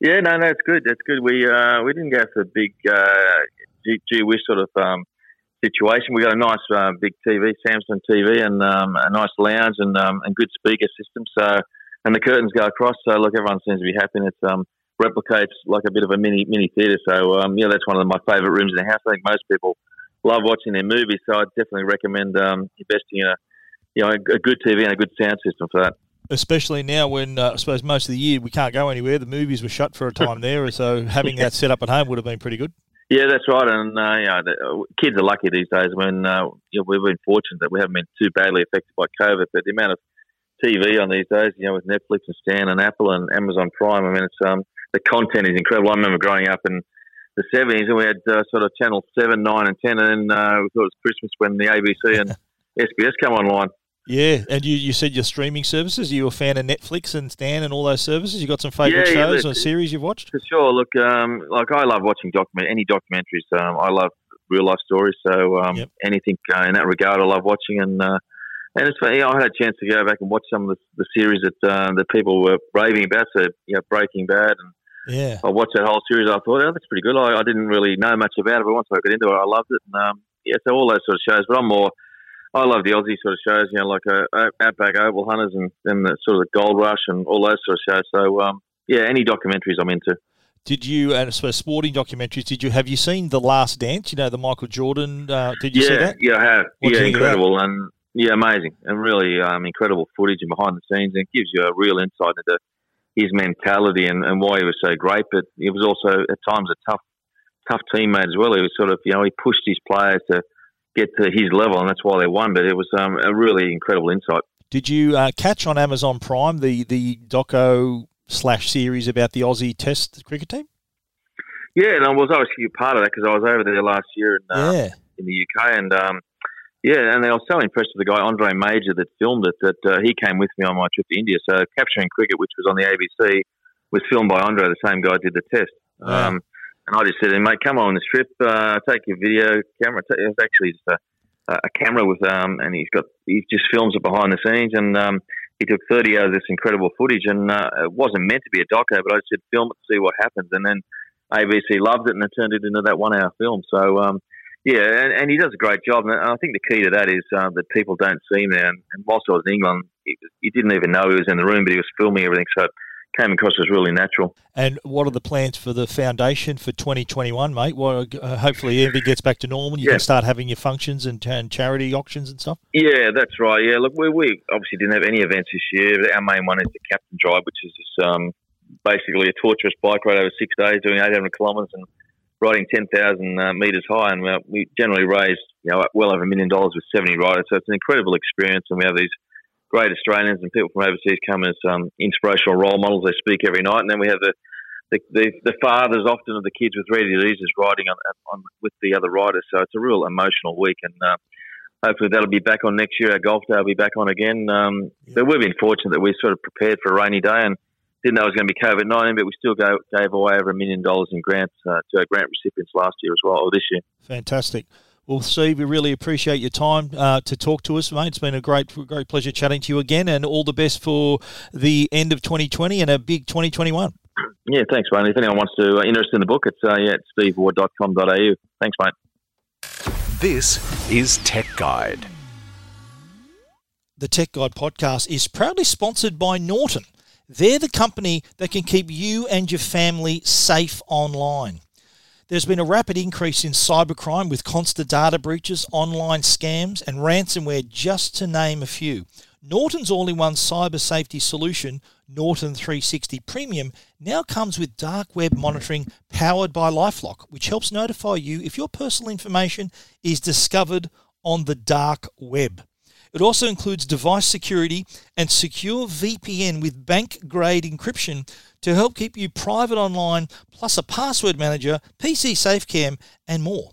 Yeah, no, no, it's good. It's good. We uh, we didn't go for a big uh, gee, gee whiz sort of um, situation. We got a nice uh, big TV, Samsung TV, and um, a nice lounge and um, and good speaker system. So and the curtains go across. So look, everyone seems to be happy. And it's um, replicates like a bit of a mini mini theatre. So um, yeah, that's one of my favourite rooms in the house. I think most people love watching their movies. So I definitely recommend um, investing in a you know a, a good TV and a good sound system for that. especially now when uh, I suppose most of the year we can't go anywhere. The movies were shut for a time [laughs] there, so having that set up at home would have been pretty good. Yeah, that's right. And uh, you know, the, uh, kids are lucky these days. When uh, you know, we've been fortunate that we haven't been too badly affected by COVID, but the amount of TV on these days, you know, with Netflix and Stan and Apple and Amazon Prime, I mean, it's um, the content is incredible. I remember growing up in the seventies, and we had uh, sort of channel seven, nine, and ten, and then uh, we thought it was Christmas when the ABC and [laughs] SBS come online. Yeah, and you, you said your streaming services. Are you a fan of Netflix and Stan and all those services? You got some favourite Yeah, shows or series you've watched? For sure. Look, um, like I love watching document any documentaries. Um, I love real life stories, so um, Yep. anything uh, in that regard, I love watching. And uh, and it's funny, I had a chance to go back and watch some of the, the series that uh, that people were raving about. So you know, Breaking Bad, and Yeah, I watched that whole series. I thought, oh, that's pretty good. I, I didn't really know much about it, but once I got into it, I loved it. And um, yeah, so all those sort of shows. But I'm more. I love the Aussie sort of shows, you know, like uh, Outback Oval Hunters and, and the sort of the Gold Rush and all those sort of shows. So, um, yeah, any documentaries I'm into. Did you, and suppose sporting documentaries, did you, have you seen The Last Dance? You know, the Michael Jordan, uh, did you yeah, see that? Yeah, I have. What yeah, you think of that? incredible and yeah, amazing and really um, incredible footage and behind the scenes and it gives you a real insight into his mentality and, and why he was so great. But he was also at times a tough, tough teammate as well. He was sort of you know he pushed his players to get to his level and that's why they won. But it was um, a really incredible insight. Did you uh, catch on Amazon Prime the, the doco slash series about the Aussie Test cricket team? Yeah, and I was obviously a part of that because I was over there last year in, uh, yeah. in the UK and. Um, yeah, and I was so impressed with the guy Andre Major that filmed it that uh, he came with me on my trip to India. So capturing cricket, which was on the ABC, was filmed by Andre, the same guy did the test. Wow. Um, and I just said, to "Mate, come on this trip. Uh, take your video camera. It was actually just a, a camera with, um, and he's got he just films it behind the scenes. And um, he took 30 hours of this incredible footage, and uh, it wasn't meant to be a doco, but I said, film it see what happens. And then ABC loved it, and it turned it into that one-hour film. So. Um, yeah, and, and he does a great job. And I think the key to that is uh, that people don't see him there. And, whilst I was in England, he, he didn't even know he was in the room, but he was filming everything. So came across as really natural. And what are the plans for the foundation for 2021, mate? Well, uh, hopefully everything gets back to normal. You Yeah. can start having your functions and, and charity auctions and stuff. Yeah, that's right. Yeah, look, we, we obviously didn't have any events this year. Our main one is the Captain's Ride, which is just, um, basically a torturous bike ride over six days, doing 800 kilometres and riding 10,000 uh, metres high. And uh, we generally raise you know well over a million dollars with 70 riders. So it's an incredible experience. And we have these great Australians and people from overseas come as um, inspirational role models. They speak every night. And then we have the the, the, the fathers often of the kids with ready diseases riding on, on with the other riders. So it's a real emotional week. And uh, hopefully that'll be back on next year. Our golf day will be back on again. Um, But we've been fortunate that we sort of prepared for a rainy day and didn't know it was going to be COVID 19, but we still go, gave away over a million dollars in grants uh, to our grant recipients last year as well, or this year. Fantastic. Well, Steve, we really appreciate your time uh, to talk to us, mate. It's been a great, great pleasure chatting to you again, and all the best for the end of 2020 and a big 2021. Yeah, thanks, mate. If anyone wants to uh, interested in the book, it's uh, yeah, it's stevewaugh.com.au. Thanks, mate. This is Tech Guide. The Tech Guide podcast is proudly sponsored by Norton. They're the company that can keep you and your family safe online. There's been a rapid increase in cybercrime with constant data breaches, online scams, and ransomware, just to name a few. Norton's all in one cyber safety solution, Norton 360 Premium, now comes with dark web monitoring powered by Lifelock, which helps notify you if your personal information is discovered on the dark web. It also includes device security and secure VPN with bank grade encryption to help keep you private online, plus a password manager, PC SafeCam, and more.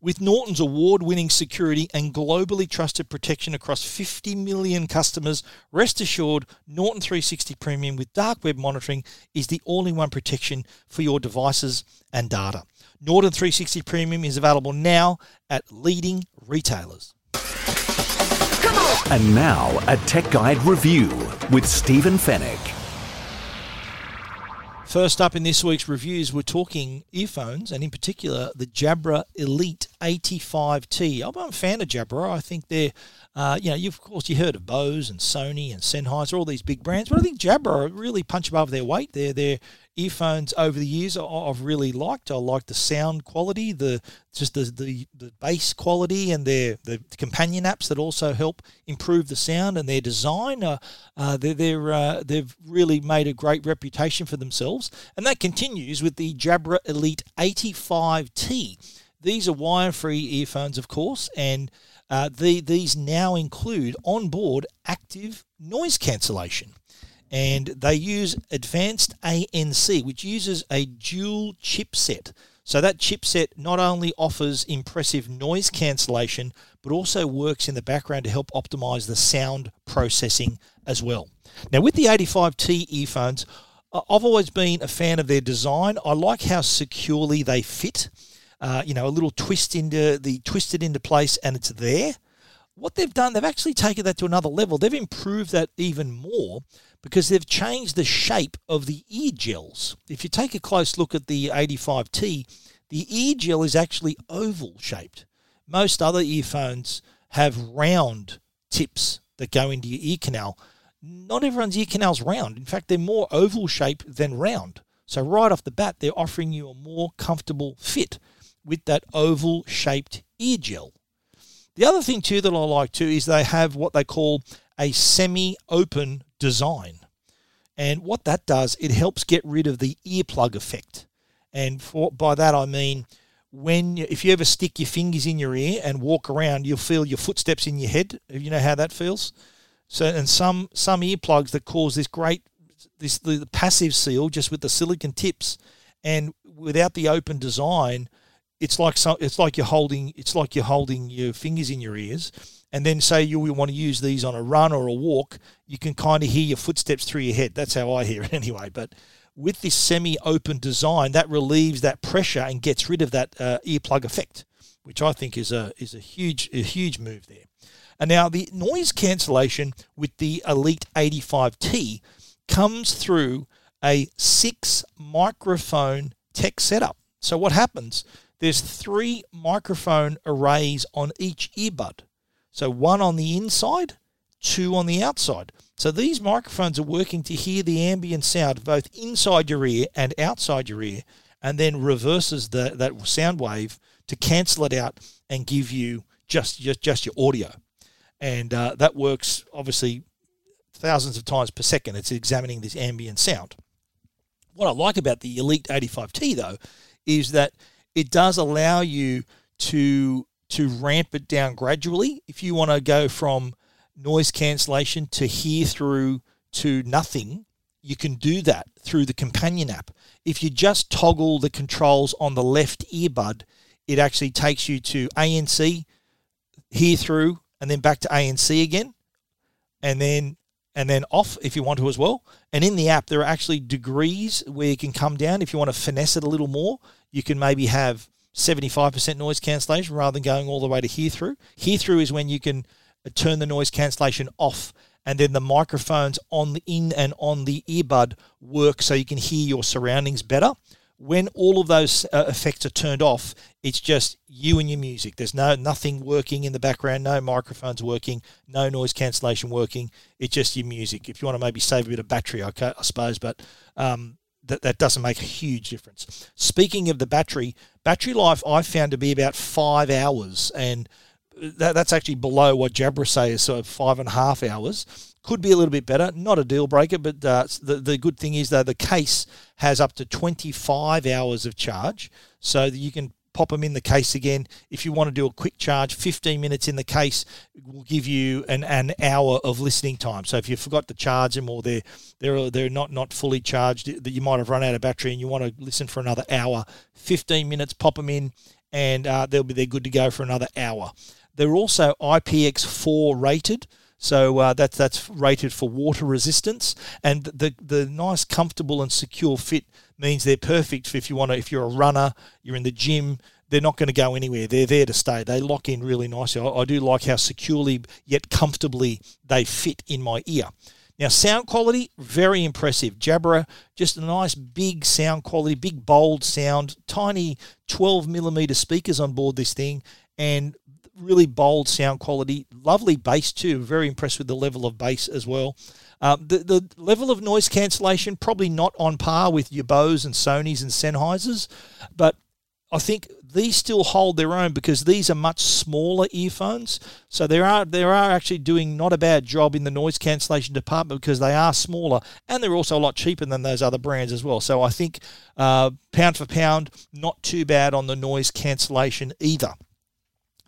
With Norton's award winning security and globally trusted protection across 50 million customers, rest assured Norton 360 Premium with dark web monitoring is the all in one protection for your devices and data. Norton 360 Premium is available now at leading retailers. And now, a Tech Guide review with Stephen Fenech. First up in this week's reviews, we're talking earphones and in particular the Jabra Elite 85T. I'm a fan of Jabra. I think they're, uh, you know, of course, you heard of Bose and Sony and Sennheiser, all these big brands, but I think Jabra really punch above their weight. They're, they're earphones over the years I've really liked. I like the sound quality, the just the, the, the bass quality, and their the companion apps that also help improve the sound and their design. Uh, uh, they're, they're uh, they've really made a great reputation for themselves, and that continues with the Jabra Elite 85T. These are wire-free earphones, of course, and uh, the, these now include onboard active noise cancellation and they use advanced ANC, which uses a dual chipset. So that chipset not only offers impressive noise cancellation, but also works in the background to help optimize the sound processing as well. Now, with the 85T earphones, I've always been a fan of their design. I like how securely they fit. Uh, you know, a little twist into the twisted into place, and it's there. What they've done, they've actually taken that to another level. They've improved that even more because they've changed the shape of the ear gels. If you take a close look at the 85T, the ear gel is actually oval shaped. Most other earphones have round tips that go into your ear canal. Not everyone's ear canal's round. In fact, they're more oval shaped than round. So, right off the bat, they're offering you a more comfortable fit with that oval shaped ear gel. The other thing, too, that I like too is they have what they call a semi open design. And what that does, it helps get rid of the earplug effect. And for, by that I mean when you, if you ever stick your fingers in your ear and walk around, you'll feel your footsteps in your head. You know how that feels. So and some some earplugs that cause this great this the, the passive seal just with the silicon tips and without the open design, it's like so, it's like you're holding it's like you're holding your fingers in your ears and then say you want to use these on a run or a walk, you can kind of hear your footsteps through your head. That's how I hear it [laughs] anyway. But with this semi-open design, that relieves that pressure and gets rid of that uh, earplug effect, which I think is a is a huge a huge move there. And now the noise cancellation with the Elite 85T comes through a six microphone tech setup. So what happens? There's three microphone arrays on each earbud. So one on the inside, two on the outside. So these microphones are working to hear the ambient sound both inside your ear and outside your ear, and then reverses the, that sound wave to cancel it out and give you just just, just your audio. And uh, that works obviously thousands of times per second. It's examining this ambient sound. What I like about the Elite 85T though is that it does allow you to to ramp it down gradually. If you want to go from noise cancellation to hear through to nothing, you can do that through the companion app. If you just toggle the controls on the left earbud, it actually takes you to ANC, hear through, and then back to ANC again, and then and then off if you want to as well. And in the app, there are actually degrees where you can come down if you want to finesse it a little more. You can maybe have 75% noise cancellation rather than going all the way to hear through. Hear through is when you can turn the noise cancellation off and then the microphones on the in and on the earbud work so you can hear your surroundings better. When all of those uh, effects are turned off, it's just you and your music. There's no nothing working in the background, no microphones working, no noise cancellation working. It's just your music. If you want to maybe save a bit of battery, okay, I suppose, but um, that, that doesn't make a huge difference. Speaking of the battery, battery life I found to be about five hours, and that, that's actually below what Jabra say is of five and a half hours. Could be a little bit better, not a deal breaker, but uh, the, the good thing is though the case has up to 25 hours of charge, so that you can pop them in the case again. If you want to do a quick charge, 15 minutes in the case will give you an, an hour of listening time. So if you forgot to charge them or they're they're they're not not fully charged, that you might have run out of battery and you want to listen for another hour, 15 minutes, pop them in, and uh, they'll be they're good to go for another hour. They're also IPX4 rated. So uh, that's that's rated for water resistance, and the the nice, comfortable, and secure fit means they're perfect if you want to. If you're a runner, you're in the gym, they're not going to go anywhere. They're there to stay. They lock in really nicely. I, I do like how securely yet comfortably they fit in my ear. Now, sound quality, very impressive. Jabra, just a nice big sound quality, big bold sound, tiny 12 millimeter speakers on board this thing, and really bold sound quality. Lovely bass too. Very impressed with the level of bass as well. Uh, the, the level of noise cancellation probably not on par with your Bose and Sony's and Sennheisers, but I think these still hold their own because these are much smaller earphones. So they are they are actually doing not a bad job in the noise cancellation department because they are smaller and they're also a lot cheaper than those other brands as well. So I think uh, pound for pound, not too bad on the noise cancellation either.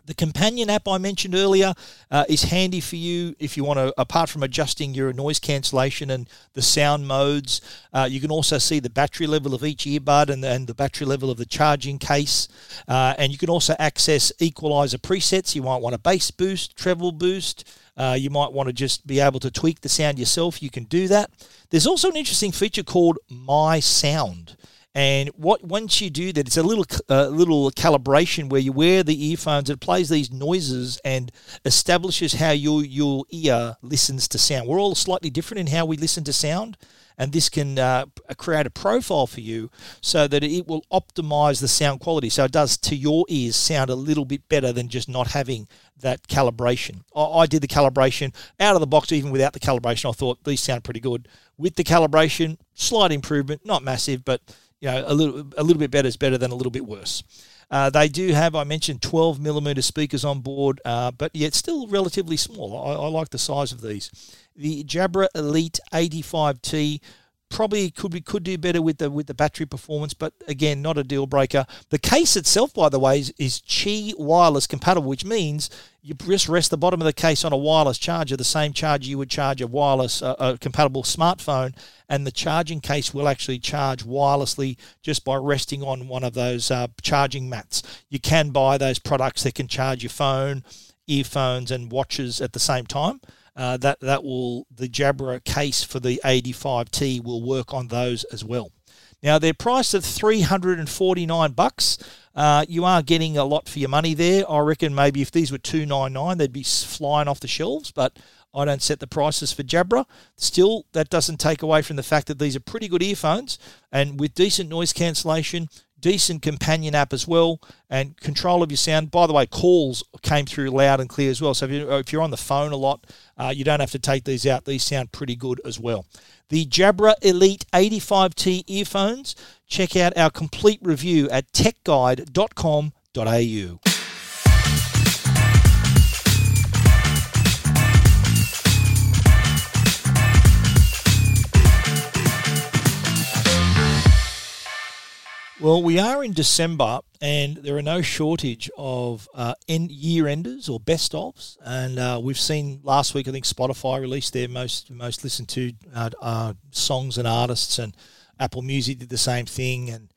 The companion app I mentioned earlier uh, is handy for you if you want to, apart from adjusting your noise cancellation and the sound modes, uh, you can also see the battery level of each earbud and, and the battery level of the charging case. Uh, and you can also access equalizer presets. You might want a bass boost, treble boost. Uh, you might want to just be able to tweak the sound yourself. You can do that. There's also an interesting feature called My Sound. And what once you do that, it's a little uh, little calibration where you wear the earphones. It plays these noises and establishes how your your ear listens to sound. We're all slightly different in how we listen to sound, and this can uh, create a profile for you so that it will optimize the sound quality. So it does to your ears sound a little bit better than just not having that calibration. I, I did the calibration out of the box, even without the calibration. I thought these sound pretty good. With the calibration, slight improvement, not massive, but you know, a little a little bit better is better than a little bit worse. Uh, they do have, I mentioned, 12 millimeter speakers on board, uh, but yet still relatively small. I, I, like the size of these. The Jabra Elite 85T probably could be could do better with the with the battery performance, but again, not a deal breaker. The case itself, by the way, is, is Qi wireless compatible, which means you just rest the bottom of the case on a wireless charger, the same charger you would charge a wireless uh, a compatible smartphone, and the charging case will actually charge wirelessly just by resting on one of those uh, charging mats. You can buy those products that can charge your phone, earphones, and watches at the same time. Uh, that that will the Jabra case for the 85T will work on those as well. Now they're priced at 349 bucks. Uh, you are getting a lot for your money there. I reckon maybe if these were 299, they'd be flying off the shelves. But I don't set the prices for Jabra. Still, that doesn't take away from the fact that these are pretty good earphones and with decent noise cancellation, decent companion app as well, and control of your sound. By the way, calls came through loud and clear as well. So if you're, on the phone a lot, uh, you don't have to take these out. These sound pretty good as well. The Jabra Elite 85T earphones. Check out our complete review at techguide.com.au. Well, we are in December, and there are no shortage of uh, end, year enders or best ofs. And uh, we've seen last week, I think Spotify released their most most listened to uh, uh songs and artists, and Apple Music did the same thing. And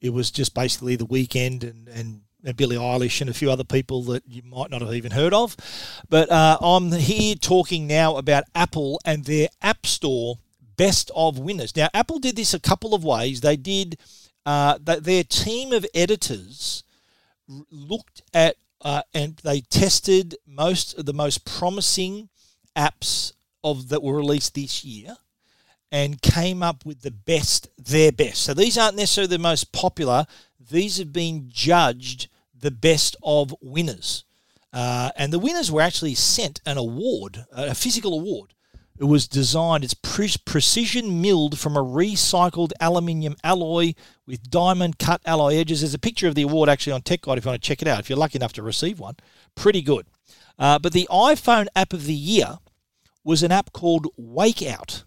it was just basically the Weeknd and and and Billie Eilish and a few other people that you might not have even heard of. But uh, I'm here talking now about Apple and their App Store best of winners. Now, Apple did this a couple of ways. They did uh, that their team of editors looked at uh, and they tested most of the most promising apps of that were released this year and came up with the best their best. So these aren't necessarily the most popular. These have been judged the best of winners. Uh, and the winners were actually sent an award a physical award it was designed, it's pre- precision milled from a recycled aluminium alloy with diamond cut alloy edges. There's a picture of the award actually on Tech Guide if you want to check it out, if you're lucky enough to receive one. Pretty good. Uh, but the iPhone app of the year was an app called Wakeout.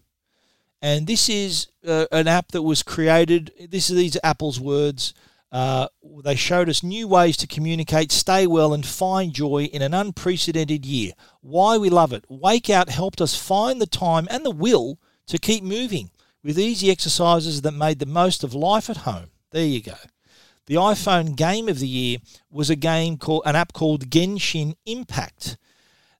And this is uh, an app that was created, this is these Apple's words, uh, they showed us new ways to communicate, stay well, and find joy in an unprecedented year. Why we love it. Wakeout helped us find the time and the will to keep moving with easy exercises that made the most of life at home. There you go. The iPhone game of the year was a game called an app called Genshin Impact.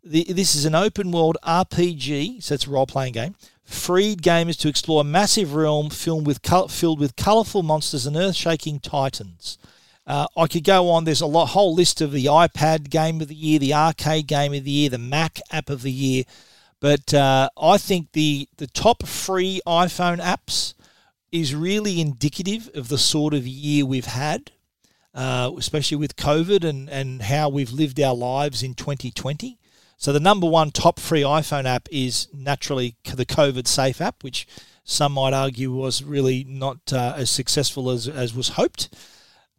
The, this is an open world RPG, so it's a role playing game freed gamers to explore a massive realm filled with, filled with colourful monsters and earth shaking titans. Uh, I could go on. There's a lot, whole list of the iPad game of the year, the arcade game of the year, the Mac app of the year. But uh, I think the the top free iPhone apps is really indicative of the sort of year we've had, uh, especially with COVID and, and how we've lived our lives in 2020. So the number one top free iPhone app is naturally the COVID Safe app, which some might argue was really not uh, as successful as, as was hoped.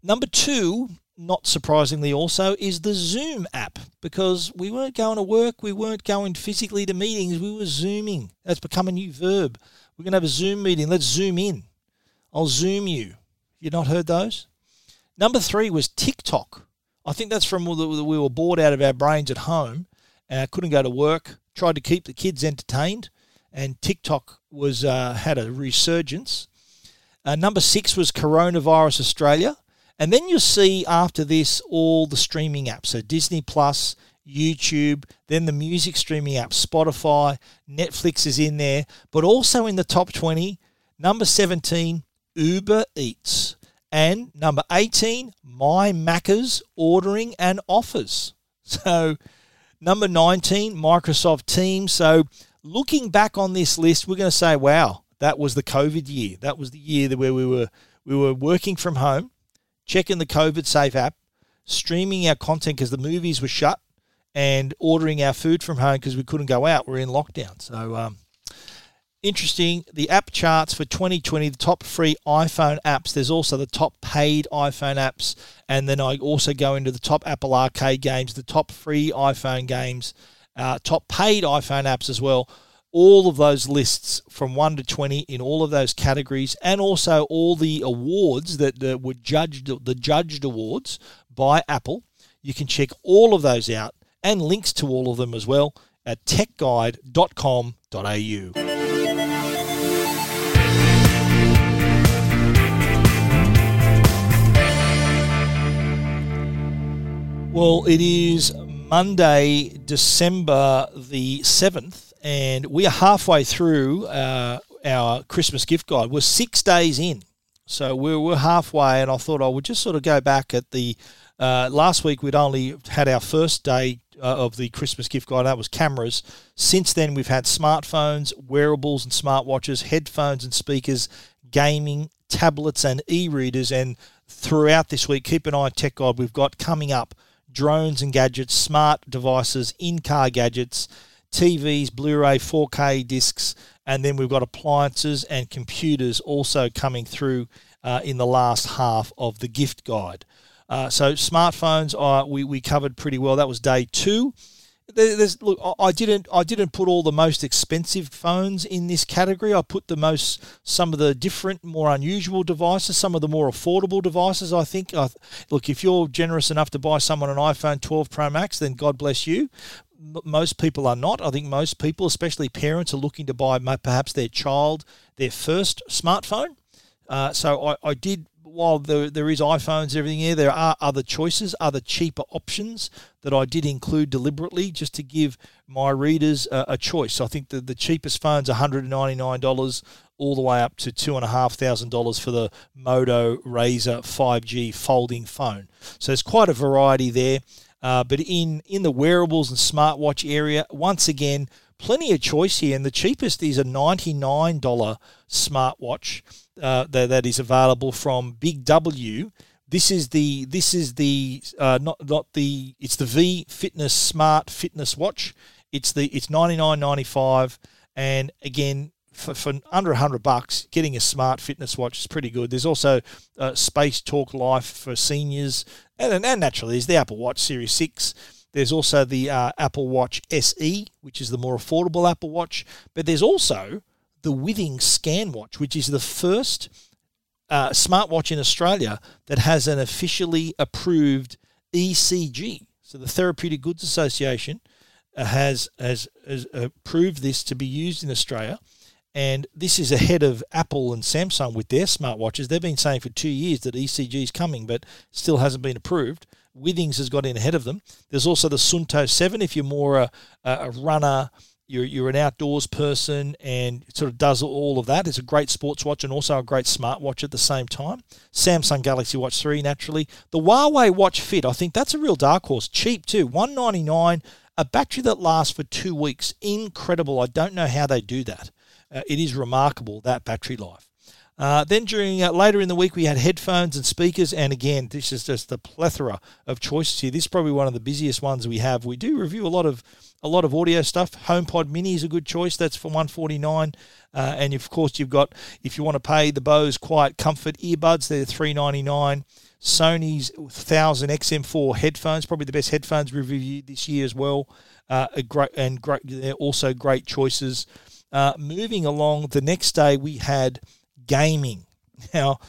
Number two, not surprisingly, also is the Zoom app because we weren't going to work, we weren't going physically to meetings, we were Zooming. That's become a new verb. We're going to have a Zoom meeting. Let's Zoom in. I'll Zoom you. You not heard those? Number three was TikTok. I think that's from all we were bored out of our brains at home I couldn't go to work. Tried to keep the kids entertained, and TikTok was uh, had a resurgence. Uh, number six was Coronavirus Australia, and then you'll see after this all the streaming apps. So Disney Plus, YouTube, then the music streaming app Spotify, Netflix is in there, but also in the top 20, number 17, Uber Eats, and number 18, My Macca's Ordering and Offers. [laughs] So number 19, Microsoft Teams. So looking back on this list, we're going to say, wow, that was the COVID year. That was the year where we were we were working from home, checking the COVID safe app, streaming our content because the movies were shut, and ordering our food from home because we couldn't go out. We're in lockdown. So, um, interesting. The app charts for 2020, the top free iPhone apps. There's also the top paid iPhone apps. And then I also go into the top Apple Arcade games, the top free iPhone games, uh, top paid iPhone apps as well. All of those lists from 1 to 20 in all of those categories, and also all the awards that uh, were judged, the judged awards by Apple. You can check all of those out and links to all of them as well at techguide.com.au. Well, it is Monday, December the 7th, and we are halfway through uh, our Christmas gift guide. We're six days in. So we're, we're halfway, and I thought I would just sort of go back at the uh, last week we'd only had our first day uh, of the Christmas gift guide. That was cameras. Since then, we've had smartphones, wearables, and smartwatches, headphones and speakers, gaming, tablets, and e-readers. And throughout this week, keep an eye on Tech Guide. We've got coming up drones and gadgets, smart devices, in-car gadgets, TVs, Blu-ray, 4K discs, and then we've got appliances and computers also coming through uh, in the last half of the gift guide. Uh, so smartphones, uh, we, we covered pretty well. That was day two. There's, look, I didn't I didn't put all the most expensive phones in this category. I put the most some of the different, more unusual devices, some of the more affordable devices. I think. I, look, if you're generous enough to buy someone an iPhone 12 Pro Max, then God bless you. Most people are not. I think most people, especially parents, are looking to buy perhaps their child their first smartphone. Uh, so I, I did while there, there is iPhones everything here, there are other choices, other cheaper options that I did include deliberately just to give my readers a, a choice. So I think the, the cheapest phone's $199 all the way up to $2,500 for the Moto Razr 5G folding phone. So there's quite a variety there. Uh, but in, in the wearables and smartwatch area, once again, plenty of choice here. And the cheapest is a $99 smartwatch uh, that, that is available from Big W. This is the this is the uh, not not the it's the V Fitness Smart Fitness Watch. It's the it's ninety nine ninety five, and again for, for under hundred bucks, getting a smart fitness watch is pretty good. There's also uh, Space Talk Life for seniors, and and naturally there's the Apple Watch Series Six. There's also the uh, Apple Watch SE, which is the more affordable Apple Watch, but there's also the Withings Scan Watch, which is the first uh, smartwatch in Australia that has an officially approved ECG. So the Therapeutic Goods Association uh, has, has, has approved this to be used in Australia. And this is ahead of Apple and Samsung with their smartwatches. They've been saying for two years that ECG is coming, but still hasn't been approved. Withings has got in ahead of them. There's also the Suunto 7 if you're more a, a runner you're, you're an outdoors person and sort of does all of that. It's a great sports watch and also a great smartwatch at the same time. Samsung Galaxy Watch 3, naturally. The Huawei Watch Fit, I think that's a real dark horse. Cheap too, 199 a battery that lasts for two weeks. Incredible. I don't know how they do that. Uh, it is remarkable, that battery life. Uh, then during uh, later in the week, we had headphones and speakers, and again, this is just the plethora of choices here. This is probably one of the busiest ones we have. We do review a lot of a lot of audio stuff. HomePod Mini is a good choice. That's for one forty nine, uh, and of course you've got if you want to pay the Bose Quiet Comfort earbuds, they're three ninety nine. Sony's 1000 XM4 headphones, probably the best headphones we've reviewed this year as well. Uh, great and great, they're also great choices. Uh, moving along, the next day we had gaming. [laughs] Now,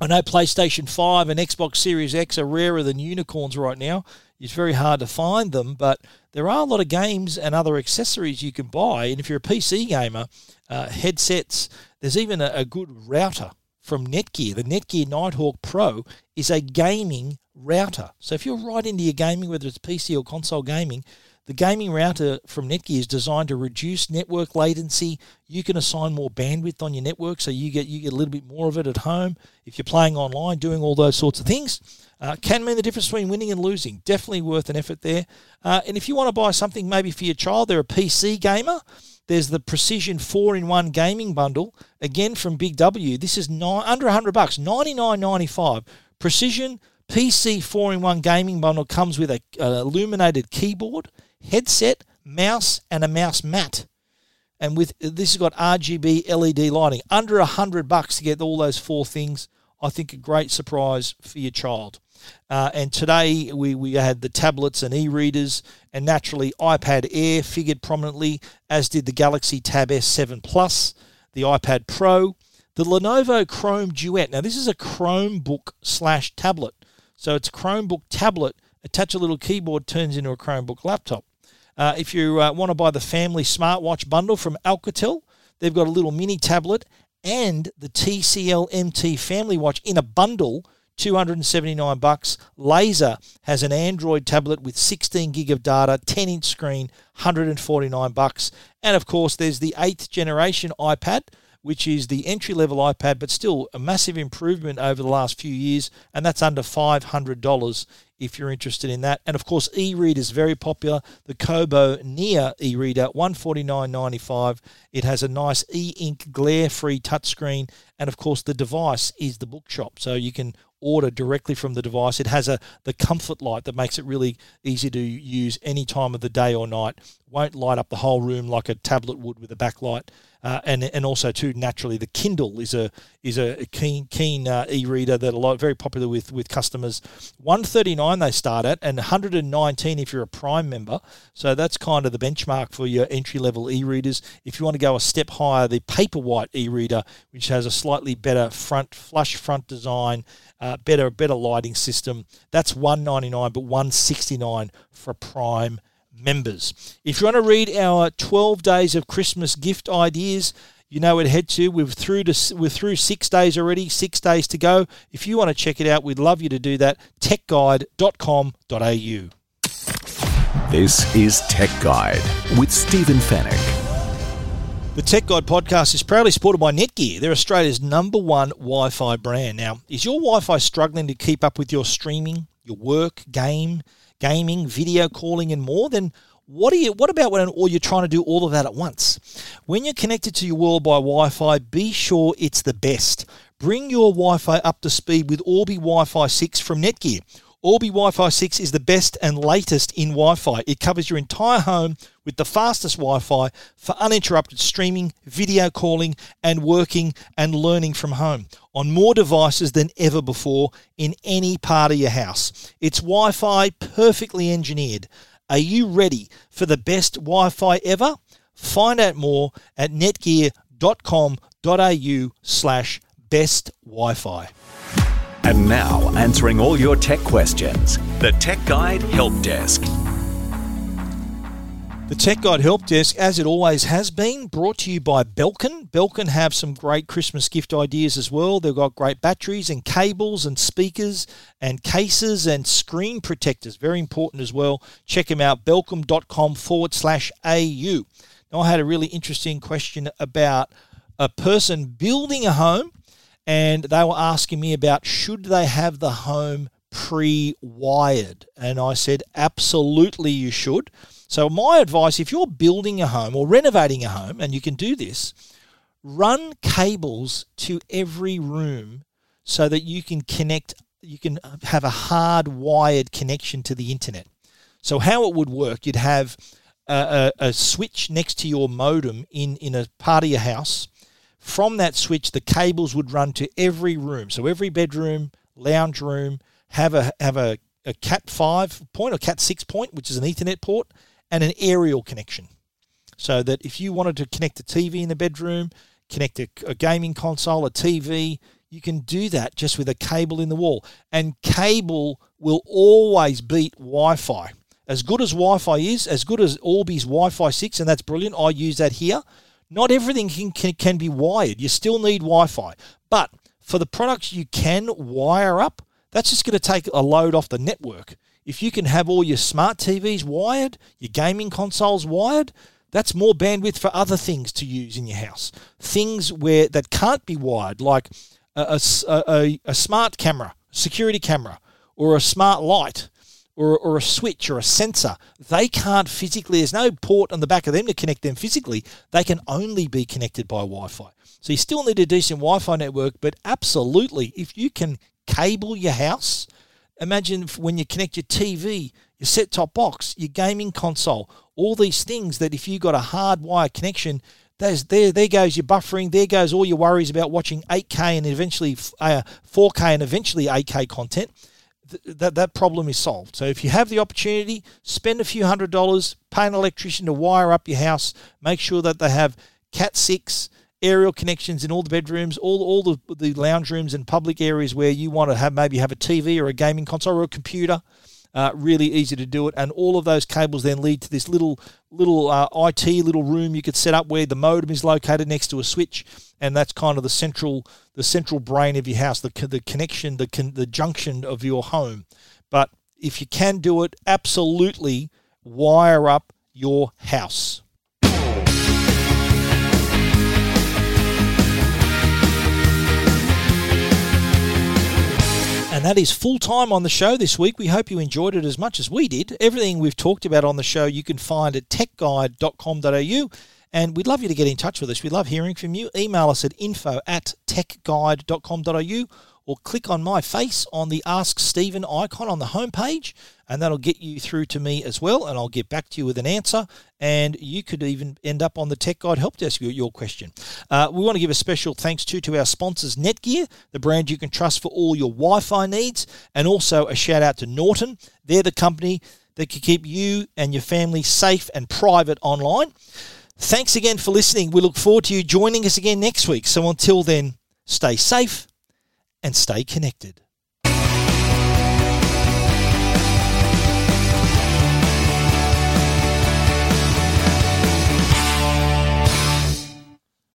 I know PlayStation 5 and Xbox Series X are rarer than unicorns right now. It's very hard to find them, but there are a lot of games and other accessories you can buy. And if you're a PC gamer, uh, headsets, there's even a, a good router from Netgear. The Netgear Nighthawk Pro is a gaming router. So if you're right into your gaming, whether it's PC or console gaming, the gaming router from Netgear is designed to reduce network latency. You can assign more bandwidth on your network, so you get you get a little bit more of it at home. If you're playing online, doing all those sorts of things, uh, can mean the difference between winning and losing. Definitely worth an effort there. Uh, and if you want to buy something maybe for your child, they're a PC gamer. There's the Precision four-in-one gaming bundle again from Big W. This is nine, under 100 bucks, 99.95. Precision PC four-in-one gaming bundle comes with a, a illuminated keyboard headset, mouse, and a mouse mat. And with this has got RGB LED lighting. Under a hundred bucks to get all those four things. I think a great surprise for your child. Uh, and today we, we had the tablets and e-readers, and naturally iPad Air figured prominently, as did the Galaxy Tab S7 Plus, the iPad Pro, the Lenovo Chrome Duet. Now this is a Chromebook slash tablet, so it's Chromebook tablet. Attach a little keyboard, turns into a Chromebook laptop. Uh, if you uh, want to buy the family smartwatch bundle from Alcatel, they've got a little mini tablet and the TCL MT family watch in a bundle. 279 bucks. Laser has an Android tablet with 16 gig of data, 10 inch screen, 149 bucks. And of course, there's the eighth generation iPad, which is the entry level iPad, but still a massive improvement over the last few years, and that's under $500 if you're interested in that. And of course, e-reader is very popular. The Kobo Nia e-reader, $149.95. It has a nice e-ink glare-free touchscreen, and of course, the device is the bookshop, so you can order directly from the device. It has a the comfort light that makes it really easy to use any time of the day or night. Won't light up the whole room like a tablet would with a backlight. Uh, and and also too naturally the Kindle is a is a keen keen uh, e-reader that a lot very popular with with customers. One thirty nine they start at, and one hundred and nineteen if you're a Prime member. So that's kind of the benchmark for your entry level e-readers. If you want to go a step higher, the Paperwhite e-reader, which has a slightly better front flush front design. Uh, better better lighting system. That's one ninety nine, but one sixty nine for Prime members. If you want to read our 12 days of Christmas gift ideas, you know where to head to. We're through to we're through six days already, six days to go. If you want to check it out, we'd love you to do that. techguide.com.au. This is Tech Guide with Stephen Fenech. The Tech Guide podcast is proudly supported by Netgear. They're Australia's number one Wi Fi brand. Now, is your Wi Fi struggling to keep up with your streaming, your work, game, gaming, video calling, and more, then what are you? What about when or you're trying to do all of that at once? When you're connected to your world by Wi-Fi, be sure it's the best. Bring your Wi-Fi up to speed with Orbi Wi-Fi 6 from Netgear. Orbi Wi-Fi 6 is the best and latest in Wi-Fi. It covers your entire home with the fastest Wi-Fi for uninterrupted streaming, video calling, and working and learning from home on more devices than ever before in any part of your house. It's Wi-Fi perfectly engineered. Are you ready for the best Wi-Fi ever? Find out more at netgear.com.au slash best Wi-Fi. And now, answering all your tech questions, the Tech Guide Help Desk. The Tech Guide Help Desk, as it always has been, brought to you by Belkin. Belkin have some great Christmas gift ideas as well. They've got great batteries and cables and speakers and cases and screen protectors. Very important as well. Check them out, belkin.com forward slash AU. Now, I had a really interesting question about a person building a home and they were asking me about should they have the home pre wired? And I said, absolutely, you should. So, my advice if you're building a home or renovating a home, and you can do this, run cables to every room so that you can connect, you can have a hard wired connection to the internet. So, how it would work, you'd have a, a, a switch next to your modem in, in a part of your house. From that switch, the cables would run to every room. So, every bedroom, lounge room, have a have a, a Cat five point or Cat six point, which is an Ethernet port, and an aerial connection. So that if you wanted to connect a TV in the bedroom, connect a, a gaming console, a TV, you can do that just with a cable in the wall. And cable will always beat Wi-Fi. As good as Wi-Fi is, as good as Orbi's Wi-Fi six, and that's brilliant. I use that here. Not everything can, can, can be wired. You still need Wi-Fi, but for the products you can wire up, that's just going to take a load off the network. If you can have all your smart TVs wired, your gaming consoles wired, that's more bandwidth for other things to use in your house. Things where that can't be wired, like a, a, a, a smart camera, security camera, or a smart light, or, or a switch or a sensor. They can't physically, there's no port on the back of them to connect them physically. They can only be connected by Wi Fi. So you still need a decent Wi Fi network, but absolutely, if you can cable your house, imagine when you connect your TV, your set top box, your gaming console, all these things that if you got a hard wire connection, there's, there, there goes your buffering. There goes all your worries about watching 8K and eventually uh, 4K and eventually 8K content. Th- that that problem is solved. So if you have the opportunity, spend a few hundred dollars, pay an electrician to wire up your house. Make sure that they have Cat six aerial connections in all the bedrooms, all all the, the lounge rooms and public areas where you want to have maybe have a TV or a gaming console or a computer. Uh, really easy to do it, and all of those cables then lead to this little little uh, IT little room you could set up where the modem is located next to a switch, and that's kind of the central the central brain of your house, the the connection, the con- the junction of your home. But if you can do it, absolutely wire up your house. And that is full time on the show this week. We hope you enjoyed it as much as we did. Everything we've talked about on the show you can find at techguide.com.au. And we'd love you to get in touch with us. We love hearing from you. Email us at info at techguide.com.au or click on my face on the Ask Stephen icon on the homepage, and that'll get you through to me as well. And I'll get back to you with an answer. And you could even end up on the Tech Guide help desk with your question. Uh, we want to give a special thanks to to our sponsors, Netgear, the brand you can trust for all your Wi-Fi needs, and also a shout out to Norton. They're the company that can keep you and your family safe and private online. Thanks again for listening. We look forward to you joining us again next week. So until then, stay safe and stay connected.